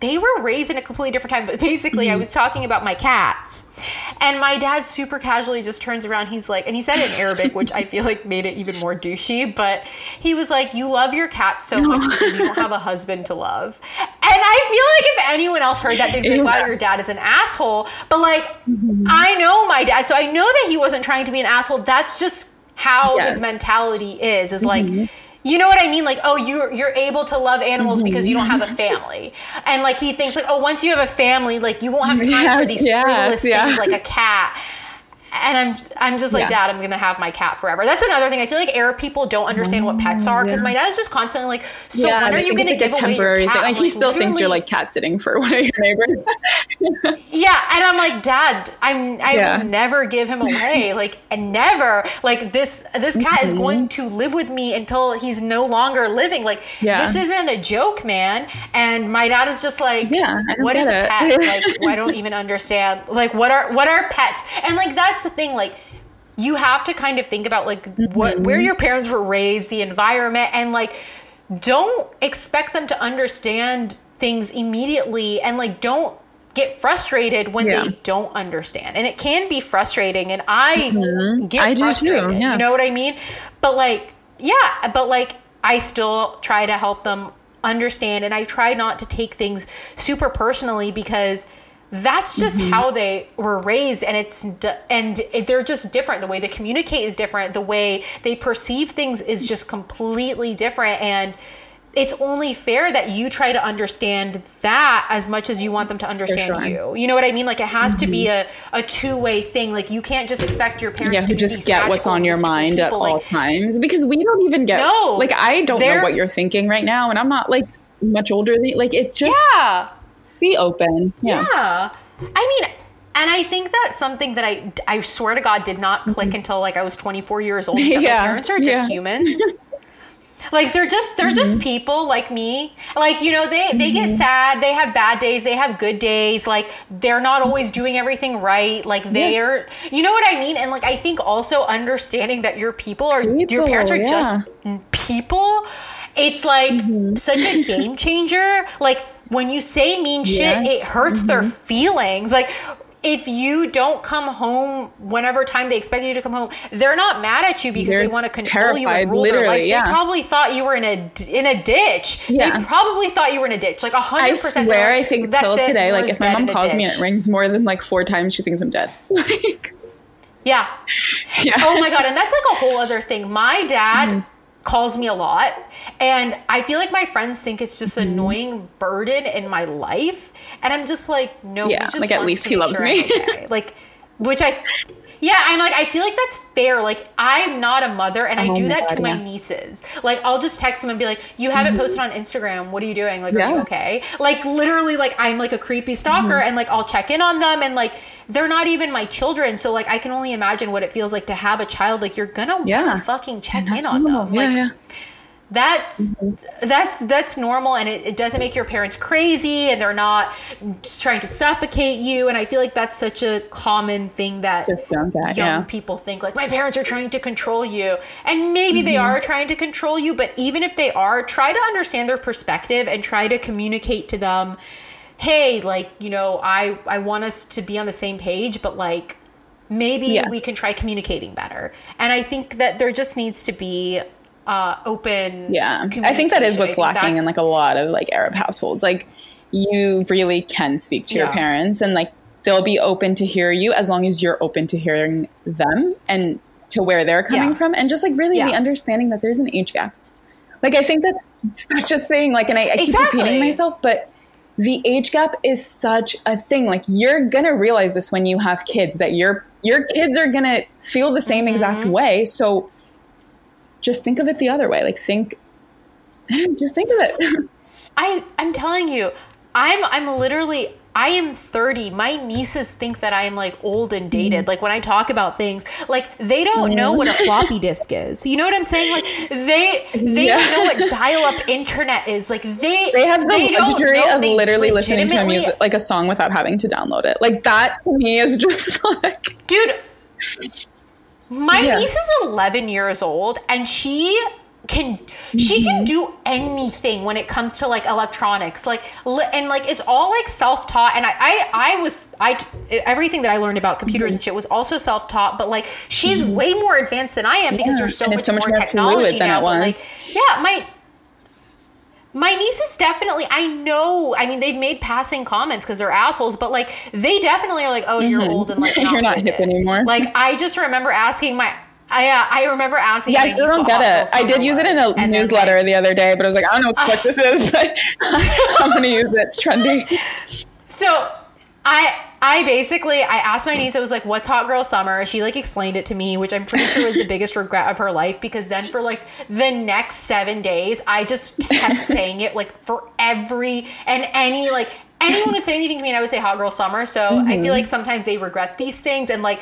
they were raised in a completely different time. But basically, Mm-hmm. I was talking about my cats, and my dad super casually just turns around. He's like, and he said it in Arabic, which I feel like made it even more douchey. But he was like, "You love your cats so much because you don't have a husband to love." And I feel like if anyone else heard that, they'd be like, "Wow, your dad is an asshole." But like, I know my dad, so I know that he wasn't trying to be an asshole. That's just how Yes. his mentality is. Is like. You know what I mean? Like, oh, you're you're able to love animals mm-hmm. because you don't have a family, and like he thinks like, oh, once you have a family, like you won't have time Yeah, for these yes, frivolous yeah. things like a cat. And I'm I'm just like, Yeah. Dad, I'm gonna have my cat forever. That's another thing. I feel like Arab people don't understand what pets are because yeah. my dad is just constantly like, so yeah, when are you gonna like give a away temporary your cat? thing? Like he still thinks you're like cat sitting for one of your neighbors. yeah, and I'm like, Dad, I'm I Yeah. will never give him away. like, and never. Like this this cat is Mm-hmm. going to live with me until he's no longer living. Like this isn't a joke, man. And my dad is just like, Yeah, what is get a pet? like, I don't even understand. Like, what are what are pets? And like that's the thing. Like, you have to kind of think about like Mm-hmm. where your parents were raised, the environment, and like don't expect them to understand things immediately and like don't get frustrated when Yeah. they don't understand and it can be frustrating and i get Mm-hmm. I do too, frustrated yeah. you know what i mean but like yeah but like i still try to help them understand and I try not to take things super personally because that's just Mm-hmm. how they were raised and it's and they're just different the way they communicate is different the way they perceive things is just completely different and it's only fair that you try to understand that as much as you want them to understand sure. you. You know what I mean? Like it has to be a, a two way thing. Like you can't just expect your parents Yeah, to just get what's on your mind at people. all Like, times because we don't even get No, like I don't know what you're thinking right now and I'm not like much older than like it's just yeah. Be open. Yeah. Yeah. I mean, and I think that's something that I, I swear to God did not mm-hmm. click until like I was 24 years old. Yeah, My parents are just yeah. humans. Like they're just they're just mm-hmm. people like me. Like you know they they get mm-hmm. sad, they have bad days, they have good days. Like they're not always doing everything right. Like they're you know what I mean? And like I think also understanding that your people are your parents are yeah. just people. It's like Mm-hmm. such a game changer. Like when you say mean shit, it hurts their Mm-hmm. feelings. Like if you don't come home whenever time they expect you to come home, they're not mad at you because They're they want to control you and rule their life. yeah. They probably thought you were in a in a ditch. Yeah. They probably thought you were in a ditch. Like a hundred I percent. swear, they're I think till it, today, like if my mom calls me and it rings more than like four times, she thinks I'm dead. Like, Yeah. yeah. Oh my god, and that's like a whole other thing. My dad Mm-hmm. Calls me a lot, and I feel like my friends think it's just Mm-hmm. annoying burden in my life, and I'm just like, no, he Yeah, just like, at least he loves sure me. Okay. like, which I. Yeah, I'm like I feel like that's fair. Like I'm not a mother, and I do that to God, my yeah. Mm-hmm. nieces. Like I'll just text them and be like, "You haven't posted on Instagram. What are you doing? Like, are you okay?" Like literally, like I'm like a creepy stalker, Mm-hmm. and like I'll check in on them, and like they're not even my children. So like I can only imagine what it feels like to have a child. Like you're gonna Yeah. wanna fucking check in on them. Yeah, like yeah. That's that's that's normal, and it, it doesn't make your parents crazy, and they're not just trying to suffocate you. And I feel like that's such a common thing that don't young yeah. people think like my parents are trying to control you and maybe they Mm-hmm. are trying to control you but even if they are try to understand their perspective and try to communicate to them hey like you know i i want us to be on the same page but like maybe Yeah. we can try communicating better and i think that there just needs to be uh open Yeah. I think that is what's lacking in like a lot of like Arab households. Like you really can speak to your Yeah. parents and like they'll be open to hear you as long as you're open to hearing them and to where they're coming Yeah. from and just like really the understanding that there's an age gap. Like I think that's such a thing. Like and I, I keep Exactly. repeating myself, but the age gap is such a thing. Like you're gonna realize this when you have kids that your your kids are gonna feel the same exact Mm-hmm. way. So just think of it the other way. Like think just think of it. I I'm telling you, I'm I'm literally I am 30. My nieces think that I am like old and dated. Mm-hmm. Like when I talk about things, like they don't know what a floppy disk is. You know what I'm saying? Like they they Yeah. don't know what dial-up internet is. Like they They have the they luxury of literally listening to a music like a song without having to download it. Like that to me is just like dude my Yeah. niece is 11 years old and she can she Mm-hmm. can do anything when it comes to like electronics like and like it's all like self-taught and i i, I was i everything that i learned about computers Mm-hmm. and shit was also self-taught but like she's way more advanced than i am because Yeah, there's so much, so much more, more technology now but was. like yeah my my nieces definitely i know i mean they've made passing comments because they're assholes but like they definitely are like oh you're old and like not You're not hip it. anymore. like i just remember asking my I, uh, I remember asking yeah, I still don't get it. I did use it in a and newsletter like, the other day, but I was like, I don't know what fuck this is, but I'm gonna use it. It's trendy. So I I basically I asked my niece, I was like, what's hot girl summer? She like explained it to me, which I'm pretty sure was the biggest regret of her life because then for like the next seven days, I just kept saying it like for every and any like anyone would say anything to me and I would say hot girl summer. So I feel like mm-hmm. sometimes they regret these things and like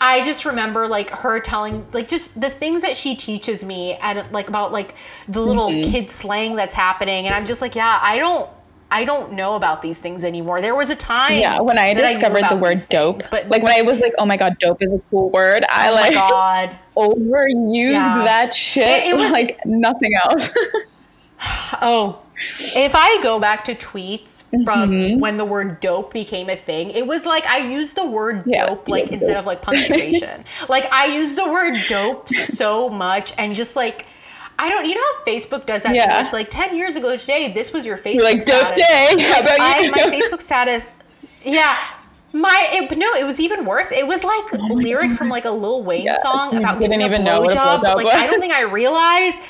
I just remember like her telling like just the things that she teaches me and like about like the little mm-hmm. kid slang that's happening and I'm just like yeah I don't I don't know about these things anymore. There was a time Yeah, when I discovered the word dope, things, but like when I was like, oh my god, dope is a cool word. I oh like god. overused Yeah. that shit It- it was- like nothing else. Oh, if I go back to tweets from Mm-hmm. when the word dope became a thing, it was like I used the word Yeah, dope like instead of like punctuation. like I used the word dope so much and just like I don't. You know how Facebook does that? Yeah. It's like ten years ago today. This was your Facebook You're like, dope status. day. How Like, about I, you? my Facebook status. Yeah. My it, no, it was even worse. It was like lyrics from like a Lil Wayne Yeah. song about didn't giving a even a blowjob. But blowjob like, I don't think I realized.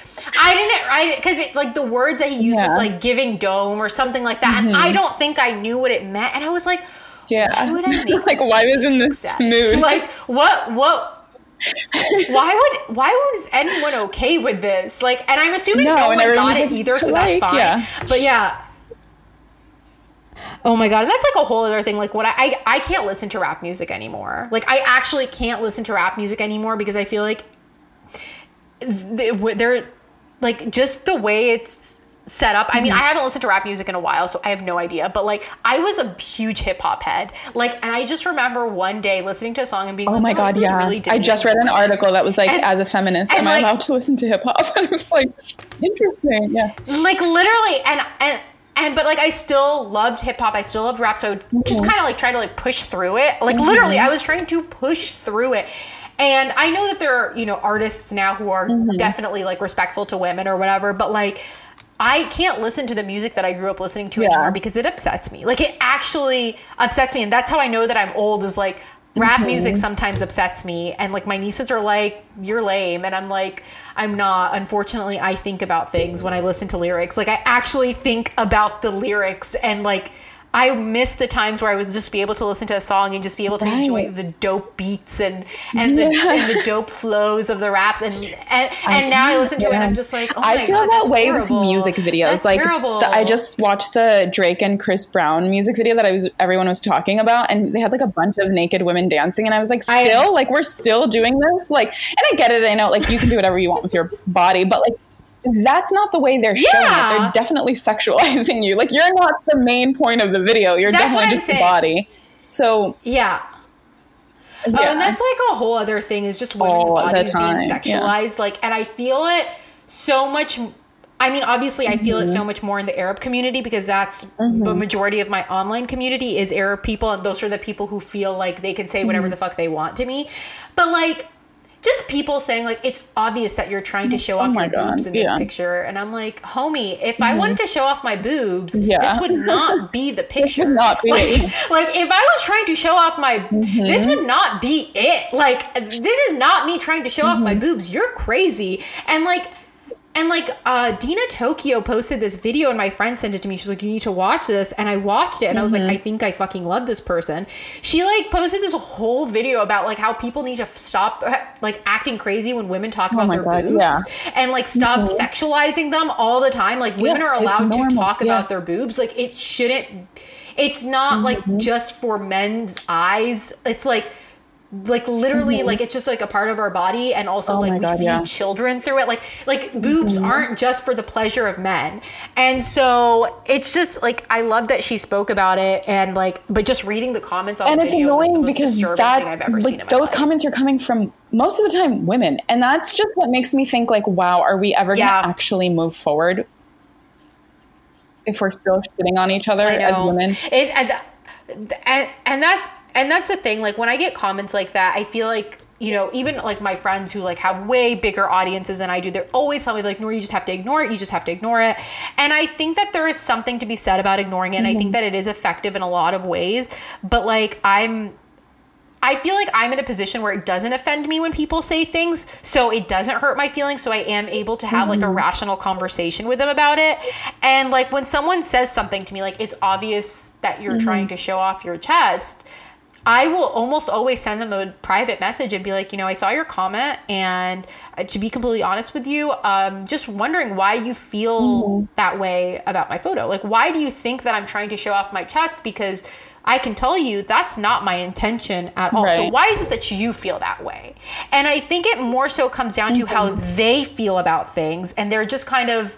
I didn't. I because it like the words that he used was like giving dome or something like that, and I mm-hmm. don't think I knew what it meant. And I was like, yeah. why would I make like, why was in this status? mood? Like what? What? Why would why was anyone okay with this? Like, and I'm assuming No, no, one got it either, so that's fine. yeah. But yeah. Oh my god, and that's like a whole other thing. Like, what I, I I can't listen to rap music anymore. Like, I actually can't listen to rap music anymore because I feel like they're like just the way it's set up. Mm-hmm. I mean, I mm-hmm. haven't listened to rap music in a while, so I have no idea. But like, I was a huge hip hop head. Like, and I just remember one day listening to a song and being like, Oh like, my oh, "Wow, god, yeah. really I just read an article that was like, And- as a feminist, am I allowed to listen to hip hop? And I was like, interesting. Yeah. like literally and and and but like I still loved hip hop. I still loved rap. So I would just mm-hmm. kind of like try to like push through it. Like literally, mm-hmm. I was trying to push through it. And I know that there are you know artists now who are definitely like respectful to women or whatever. But like. I can't listen to the music that I grew up listening to Yeah. anymore because it upsets me. Like it actually upsets me, and that's how I know that I'm old. Is like rap mm-hmm. music sometimes upsets me, and like my nieces are like, "You're lame," and I'm like, "I'm not." Unfortunately, I think about things when I listen to lyrics. Like I actually think about the lyrics, and like I miss the times where I would just be able to listen to a song and just be able to enjoy the dope beats and and the, and the dope flows of the raps, and and, and now I listen to it and I'm just like, oh my I feel god, that way horrible. with music videos. That's like terrible. the- I just watched the Drake and Chris Brown music video that I was everyone was talking about, and they had like a bunch of naked women dancing, and I was like, I- still, like we're still doing this, like, and I get it. I know, like you can do whatever you want with your body, but like. That's not the way they're showing it. They're definitely sexualizing you. Like you're not the main point of the video. You're That's definitely just the body. So Yeah. Oh, and that's like a whole other thing is just women's All bodies being time, yeah. sexualized. Like, and I feel it so much. I mean, obviously, I feel Mm-hmm. it so much more in the Arab community because that's the majority of my online community is Arab people, and those are the people who feel like they can say whatever Mm-hmm. the fuck they want to me. But like, just people saying like it's obvious that you're trying to show off Oh my your God, boobs in this yeah. Mm-hmm. picture, and I'm like, homie, if I wanted to show off my boobs, Yeah. this would not be the picture. not be like, like if I was trying to show off my, this would not be it. Like this is not me trying to show off my boobs. You're crazy. And like, and like, uh, Dina Tokio posted this video, and my friend sent it to me. She's like, "You need to watch this," and I watched it, and I was like, "I think I fucking love this person." She like posted this whole video about like how people need to stop like acting crazy when women talk about my their God, boobs, yeah. and like stop sexualizing them all the time. Like women Yeah, are allowed to talk yeah. about their boobs. Like it shouldn't. It's not like Mm-hmm. just for men's eyes. It's like like literally like it's just like a part of our body and also Mm-hmm. Oh like we God, feed yeah. Mm-hmm. children through it like like boobs aren't just for the pleasure of men and so it's just like i love that she spoke about it and like but just reading the comments on and the it's video was the annoying because that thing i've ever like those life. comments are coming from most of the time women and that's just what makes me think like wow are we ever Yeah. gonna actually move forward if we're still shitting on each other as women It, and, and and that's and that's the thing. Like when I get comments like that, I feel like you know, even like my friends who like have way bigger audiences than I do, they're always telling me like, "Nor, you just have to ignore it. You just have to ignore it." And I think that there is something to be said about ignoring it. And I think mm-hmm. that it is effective in a lot of ways. But like I'm I feel like I'm in a position where it doesn't offend me when people say things, so it doesn't hurt my feelings. So I am able to have like a mm-hmm. rational conversation with them about it. And like when someone says something to me, like it's obvious that you're mm-hmm. trying to show off your chest. I will almost always send them a private message and be like, you know, I saw your comment, and uh, to be completely honest with you, um, just wondering why you feel that way about my photo. Like, why do you think that I'm trying to show off my chest? Because I can tell you that's not my intention at all. So why is it that you feel that way? And I think it more so comes down to how they feel about things, and they're just kind of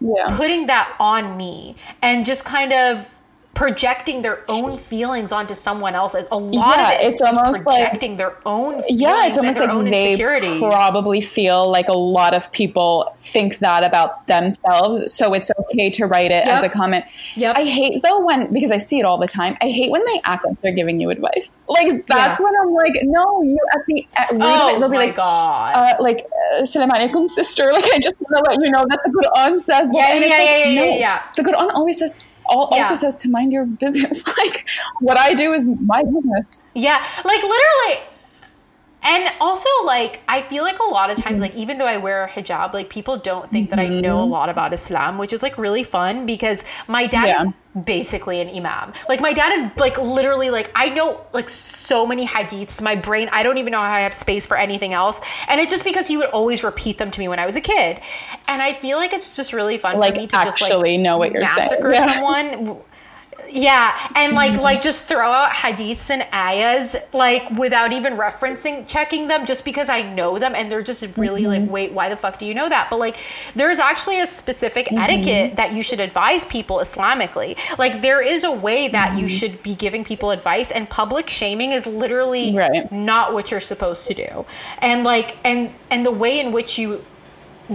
yeah putting that on me and just kind of projecting their own feelings onto someone else. A lot Yeah, of it is it's just almost projecting their own feelings yeah, it's and almost their like own they insecurities. probably feel like a lot of people think that about themselves, so it's okay to write it as a comment. Yep. I hate though when because I see it all the time. I hate when they act like they're giving you advice. Like that's Yeah. when I'm like, no, you at the at read oh it, they'll be like, god. uh, like uh, "Salam alaikum, sister." Like I just want to let you know that the Quran says. Yeah, and yeah, it's like, no, yeah. The Quran always says. Al- Also says to mind your business. like what I do is my business. Yeah, like literally. And also, like, I feel like a lot of times, mm-hmm. like, even though I wear a hijab, like, people don't think that I know a mm-hmm. lot about Islam, which is like really fun because my dad Yeah. is basically an imam. Like, my dad is like literally like, I know like so many hadiths. My brain, I don't even know how I have space for anything else. And it's just because he would always repeat them to me when I was a kid. And I feel like it's just really fun Like, for me to just like know what you're saying. massacre Yeah. someone. Yeah, and like mm-hmm. like just throw out hadiths and ayahs like without even referencing checking them just because I know them and they're just really like mm-hmm. wait why the fuck do you know that? But like there's actually a specific etiquette mm-hmm. that you should advise people Islamically. Like there is a way that you should be giving people advice and public shaming is literally Right. not what you're supposed to do. And like and and the way in which you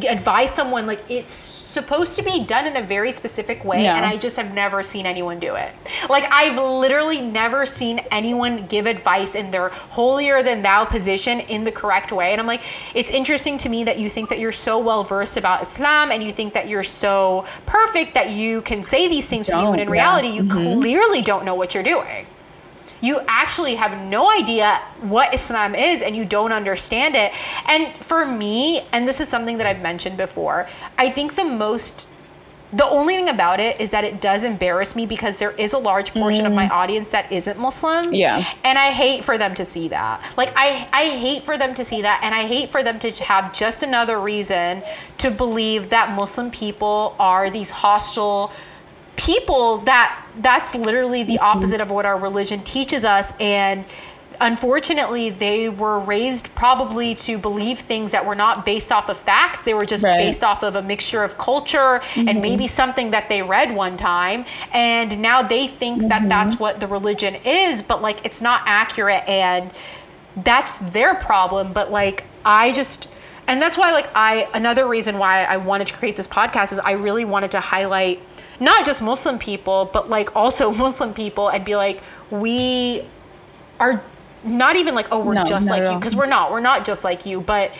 advise someone like it's supposed to be done in a very specific way Yeah. and i just have never seen anyone do it like i've literally never seen anyone give advice in their holier than thou position in the correct way and i'm like it's interesting to me that you think that you're so well versed about islam and you think that you're so perfect that you can say these things to me when Don't, in yeah. reality you mm-hmm. clearly don't know what you're doing you actually have no idea what Islam is and you don't understand it. And for me, and this is something that I've mentioned before, I think the most the only thing about it is that it does embarrass me because there is a large portion of my mm. audience that isn't Muslim. Yeah. And I hate for them to see that. Like I I hate for them to see that and I hate for them to have just another reason to believe that Muslim people are these hostile people that that's literally the mm-hmm. opposite of what our religion teaches us and unfortunately they were raised probably to believe things that were not based off of facts. They were just Right. based off of a mixture of culture and mm-hmm. maybe something that they read one time and now they think that mm-hmm. that's what the religion is but like it's not accurate and that's their problem but like i just and that's why like i another reason why i wanted to create this podcast is i really wanted to highlight not just muslim people but like also muslim people and be like we are not even like oh we're No, just like you. because we're not. We're not just like you but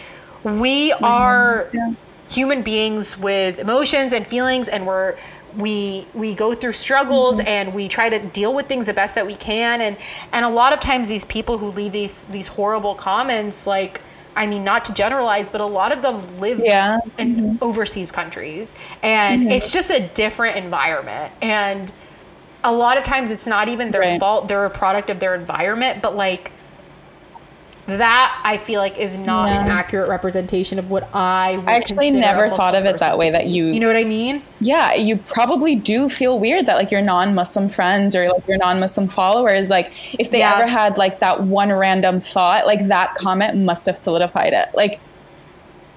we are Yeah. human beings with emotions and feelings and we're we we go through struggles Mm-hmm. and we try to deal with things the best that we can. And and a lot of times these people who leave these these horrible comments like I mean not to generalize but a lot of them live Yeah. in overseas countries and Mm-hmm. it's just a different environment and a lot of times it's not even their Right. fault they're a product of their environment but like that I feel like is not an accurate representation of what I would I actually never thought of it that way. That you, you know what I mean? yeah, you probably do feel weird that like your non-Muslim friends or like your non-Muslim followers, like if they Yeah. ever had like that one random thought, like that comment must have solidified it. Like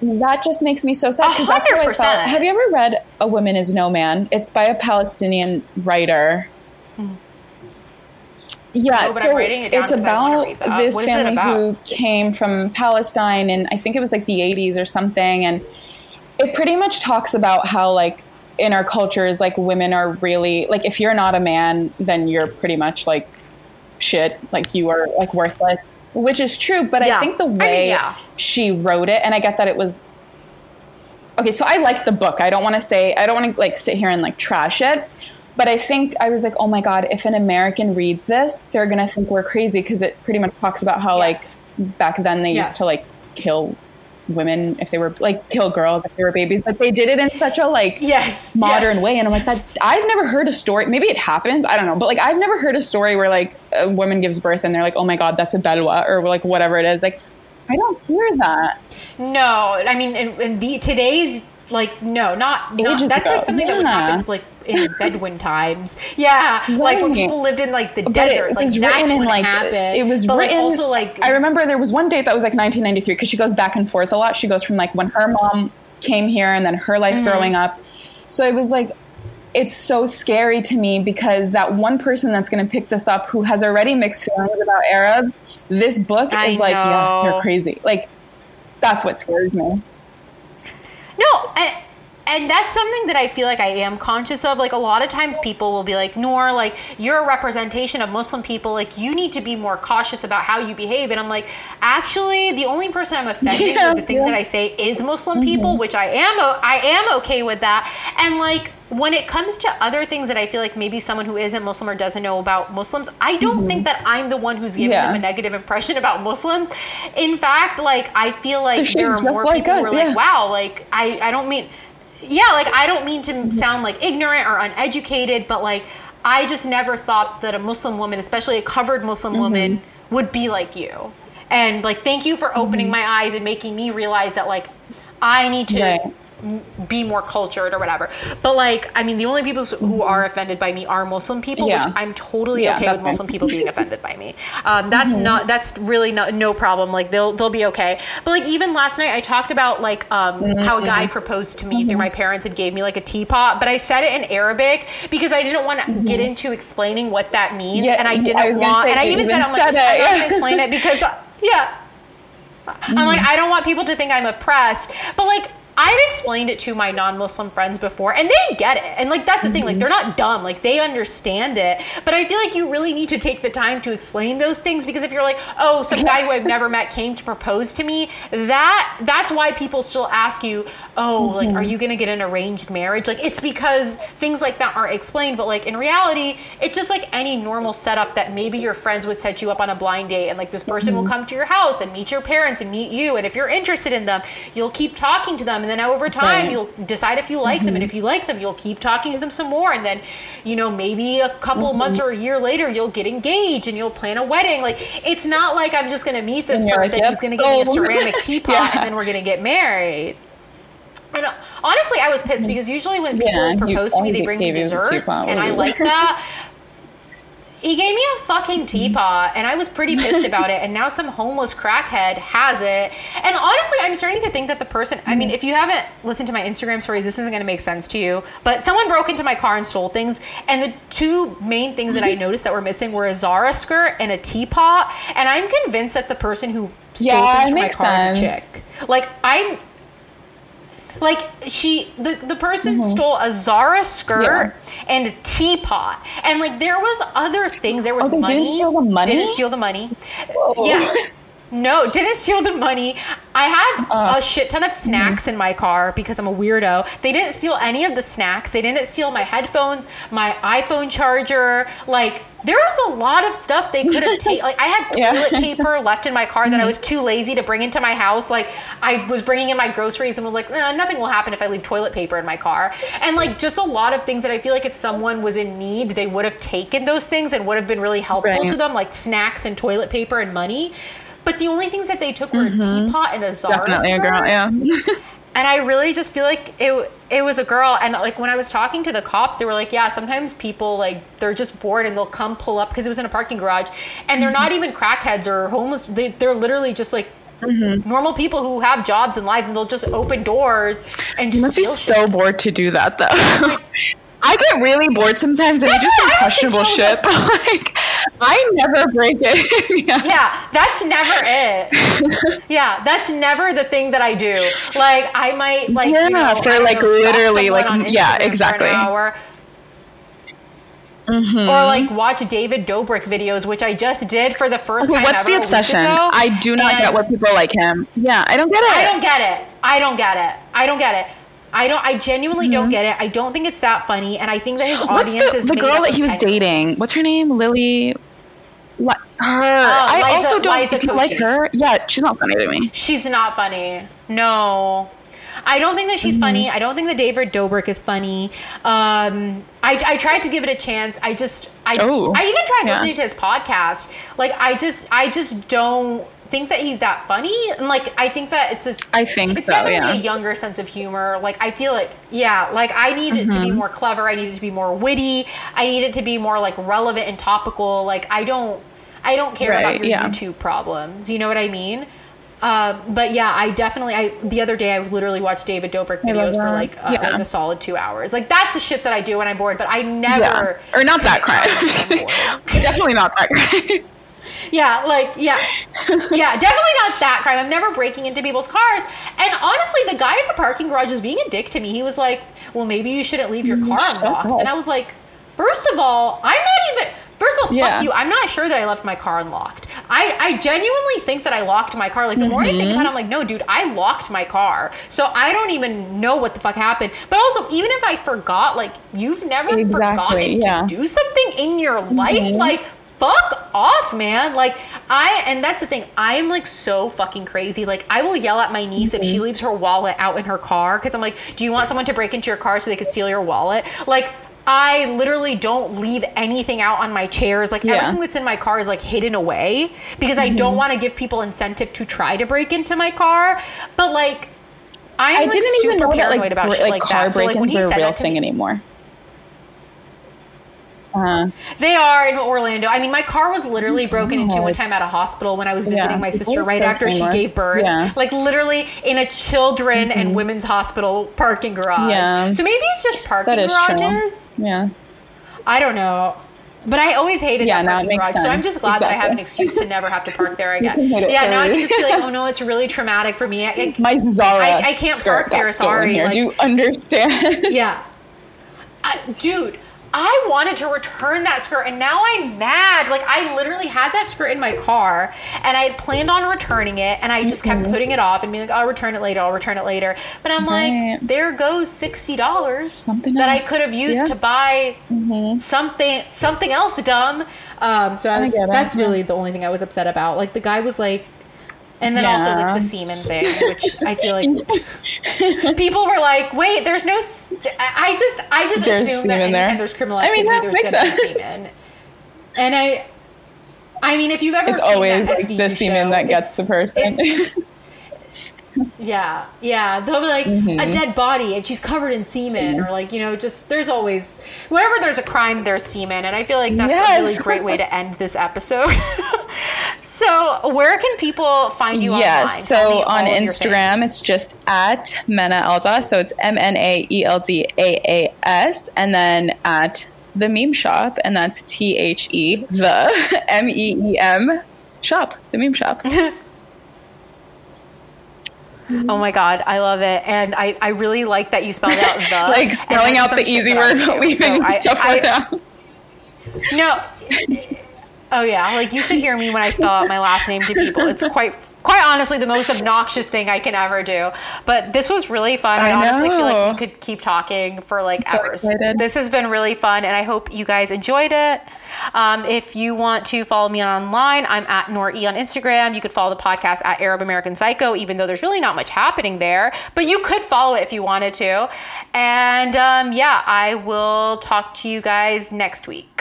that just makes me so sad because that's how I felt. Have you ever read A Woman Is No Man? It's by a Palestinian writer. Mm. Yeah, No, but so I'm writing it it's about this family about? who came from Palestine, and I think it was like the 80s or something, and it pretty much talks about how like in our cultures like women are really like if you're not a man then you're pretty much like shit like you are like worthless which is true but Yeah. i think the I mean, way yeah. she wrote it and i get that it was okay so i like the book i don't want to say i don't want to like sit here and like trash it but i think i was like oh my god if an american reads this they're gonna think we're crazy because it pretty much talks about how Yes. like back then they Yes. used to like kill women if they were like kill girls if they were babies but they did it in such a like Yes. modern yes. way and i'm like that i've never heard a story maybe it happens i don't know but like i've never heard a story where like a woman gives birth and they're like oh my god that's a belwa or like whatever it is like i don't hear that No, I mean, in, in the today's like no, not, not that's ago. like something that would happen like in Bedouin times. Yeah, like when people lived in like the But desert. it like was that's written in when like it happened. it was but written. like also like I remember there was one date that was like 1993 because she goes back and forth a lot. She goes from like when her mom came here and then her life Mm-hmm. growing up. So it was like it's so scary to me because that one person that's going to pick this up who has already mixed feelings about Arabs, this book I is like, yeah, know. you're crazy. Like, that's what scares me. No, and, and that's something that I feel like I am conscious of. Like a lot of times people will be like, Nor, like you're a representation of Muslim people. Like you need to be more cautious about how you behave. And I'm like, actually, the only person I'm offending Yeah, with the things yeah. that I say is Muslim people, which I am. I am okay with that. And like when it comes to other things that I feel like maybe someone who isn't Muslim or doesn't know about Muslims, I don't think that I'm the one who's giving Yeah. them a negative impression about Muslims. In fact, like I feel like there are more like people who are like, wow, like I, I don't mean yeah, like I don't mean to sound like ignorant or uneducated, but like I just never thought that a Muslim woman, especially a covered Muslim Mm-hmm. woman, would be like you. And like thank you for Mm-hmm. opening my eyes and making me realize that like I need to Right. Be more cultured or whatever. But like I mean the only people who are offended by me are Muslim people, Mm-hmm. Yeah. which I'm totally Yeah, okay with fine. Muslim people being offended by me. Um, that's Mm-hmm. not that's really no, no problem. Like they'll they'll be okay. But like even last night I talked about like um, how a Mm-hmm. guy proposed to me through my parents and gave me like a teapot, but I said it in Arabic because I didn't want to get into explaining what that means, Mm-hmm. Yeah, and I I didn't gonna want. and I even said even I'm like it, I'm not yeah. gonna explain it because yeah. I'm like, I don't want people to think I'm oppressed. But like, I've explained it to my non-Muslim friends before, and they get it. And like, that's the thing. Like, they're not dumb. Like, they understand it. But I feel like you really need to take the time to explain those things because if you're like, oh, some guy who I've never met came to propose to me, that that's why people still ask you, oh, like, are mm-hmm. you gonna get an arranged marriage? Like, it's because things like that aren't explained. But like in reality, it's just like any normal setup that maybe your friends would set you up on a blind date, and like this person will mm-hmm. come to your house and meet your parents and meet you, and if you're interested in them, you'll keep talking to them, and then over time Right. you'll decide if you like them, and if you like them, you'll keep talking to them some more, and then you know maybe a couple months or a year later you'll get engaged and you'll plan a wedding. Like it's not like I'm just gonna meet this like, person, "Yep, he's gonna give me a ceramic teapot, Yeah. and then we're gonna get married. And uh, honestly, I was pissed because usually when people Yeah, propose to me, they bring me gave you was a desserts, and I like that. He gave me a fucking teapot, and I was pretty pissed about it. And now some homeless crackhead has it. And honestly, I'm starting to think that the person. I mean, if you haven't listened to my Instagram stories, this isn't going to make sense to you. But someone broke into my car and stole things, and the two main things that I noticed that were missing were a Zara skirt and a teapot. And I'm convinced that the person who stole Yeah, things from my car is a chick. Like I'm like she the, the person Mm-hmm. stole a Zara skirt and a teapot. And like there was other things. There was Oh, money. didn't steal the money? Didn't steal the money. Whoa. Yeah. No, didn't steal the money. I had Uh, a shit ton of snacks in my car because I'm a weirdo. They didn't steal any of the snacks. They didn't steal my headphones, my iPhone charger. Like there was a lot of stuff they could have taken. Like I had Yeah. toilet paper left in my car that I was too lazy to bring into my house. Like I was bringing in my groceries and was like, eh, nothing will happen if I leave toilet paper in my car. And like just a lot of things that I feel like if someone was in need, they would have taken those things and would have been really helpful Right. to them, like snacks and toilet paper and money. But the only things that they took were a mm-hmm. teapot and a Zara Definitely a girl, yeah. And I really just feel like it it was a girl and like when I was talking to the cops they were like yeah sometimes people like they're just bored and they'll come pull up because it was in a parking garage and they're not mm-hmm. even crackheads or homeless they, they're literally just like mm-hmm. normal people who have jobs and lives and they'll just open doors and You just must be steal shit. so bored to do that, though. I get really bored sometimes, and I just some questionable. Shit. But like, I never break it. yeah. yeah that's never it yeah that's never the thing that I do like I might like Yeah, you know, for, like, know, literally, like, yeah, Instagram for an exactly. Mm-hmm. Or like watch David Dobrik videos, which I just did for the first Okay, time. what's the obsession? I do not get what people like him. Yeah, I don't get it. I don't get it. I don't get it. I don't get it. I don't. I genuinely don't get it. I don't think it's that funny, and I think that his Mm-hmm. What's audience the, is the girl that he was 10 dating? What's her name? Lily. What? Her. I Liza- also don't do you like her. Yeah, she's not funny to me. She's not funny. No. I don't think that Mm-hmm. she's funny. I don't think that David Dobrik is funny. Um, I, I tried to give it a chance. I just, I, Oh, I even tried yeah. listening to his podcast. Like, I just, I just don't think that he's that funny. And like, I think that it's just, I think it's so, definitely yeah. a younger sense of humor. Like, I feel like, yeah, like I need it to Mm-hmm. be more clever. I need it to be more witty. I need it to be more like relevant and topical. Like, I don't, I don't care about your yeah. YouTube problems. You know what I mean? Um, but yeah, I definitely. I the other day I literally watched David Dobrik videos for like uh, Yeah. like a solid two hours. Like that's the shit that I do when I'm bored. But I never. or not that crime. Definitely not that crime. Yeah, like yeah, yeah, definitely not that crime. I'm never breaking into people's cars. And honestly, the guy at the parking garage was being a dick to me. He was like, "Well, maybe you shouldn't leave your car shut unlocked." up. And I was like, first of all, I'm not even. First of all, Yeah. fuck you. I'm not sure that I left my car unlocked. I, I genuinely think that I locked my car. Like the more I Mm-hmm. think about it, I'm like, no, dude, I locked my car. So I don't even know what the fuck happened. But also, even if I forgot, like you've never Exactly, forgotten yeah. to do something in your life, like fuck off, man. Like I and that's the thing. I am like so fucking crazy. Like I will yell at my niece if she mm-hmm. leaves her wallet out in her car because I'm like, do you want someone to break into your car so they can steal your wallet? Like I literally don't leave anything out on my chairs. Like Yeah. everything that's in my car is like hidden away because I don't mm-hmm. want to give people incentive to try to break into my car. But like I'm I like, didn't super even know that paranoid like, about shit like like car that. So like break-ins were a real thing me, anymore. Uh, They are in Orlando. I mean, my car was literally broken into one time at a hospital when I was Yeah. visiting my sister right so after she gave birth. Yeah. Like literally in a children and women's hospital parking garage. Yeah. So maybe it's just parking garages. true. Yeah. I don't know. But I always hated Yeah, that parking garage. So I'm just glad that I have an excuse to never have to park there again. can hate it yeah, now I can just be like, oh no, it's really traumatic for me. I, I- My Zara I- I can't park there, sorry, Here. like- Do you understand? yeah. I, dude, I wanted to return that skirt and now I'm mad. Like, I literally had that skirt in my car and I had planned on returning it and I just kept putting it off and being like, I'll return it later, I'll return it later. But I'm Right. like, there goes $60 Something that I could have used Yeah. Mm-hmm. to buy something something else dumb. Um, so was, it, that's really the only thing I was upset about. Like, the guy was like, and then also like the semen thing, which I feel like people were like, "Wait, there's no." St- I just, I just There's assume that there. there's criminal I mean, that there's makes gonna be sense. semen. And I, I mean, if you've ever It's seen always that like the semen that gets the person. it's- yeah, yeah. They'll be like Mm-hmm. a dead body and she's covered in semen, or like you know, just there's always wherever there's a crime, there's semen, and I feel like that's a really great way to end this episode. so, where can people find you online? Yes. Me So on Instagram, it's just at Mena Elda. So it's M N A E L D A A S, and then at the meme shop, and that's T H E the M E E M shop, the meme shop. Oh my god, I love it, and I, I really like that you spelled out the like spelling out the easy I word, but leaving So I- stuff I- like that. No. Oh yeah, like you should hear me when I spell out my last name to people. It's quite quite honestly the most obnoxious thing I can ever do. But this was really fun. I, I honestly feel like we could keep talking for like So hours. excited. This has been really fun and I hope you guys enjoyed it. Um, if you want to follow me online, I'm at Nor E on Instagram. You could follow the podcast at Arab American Psycho, even though there's really not much happening there. But you could follow it if you wanted to. And um, yeah, I will talk to you guys next week.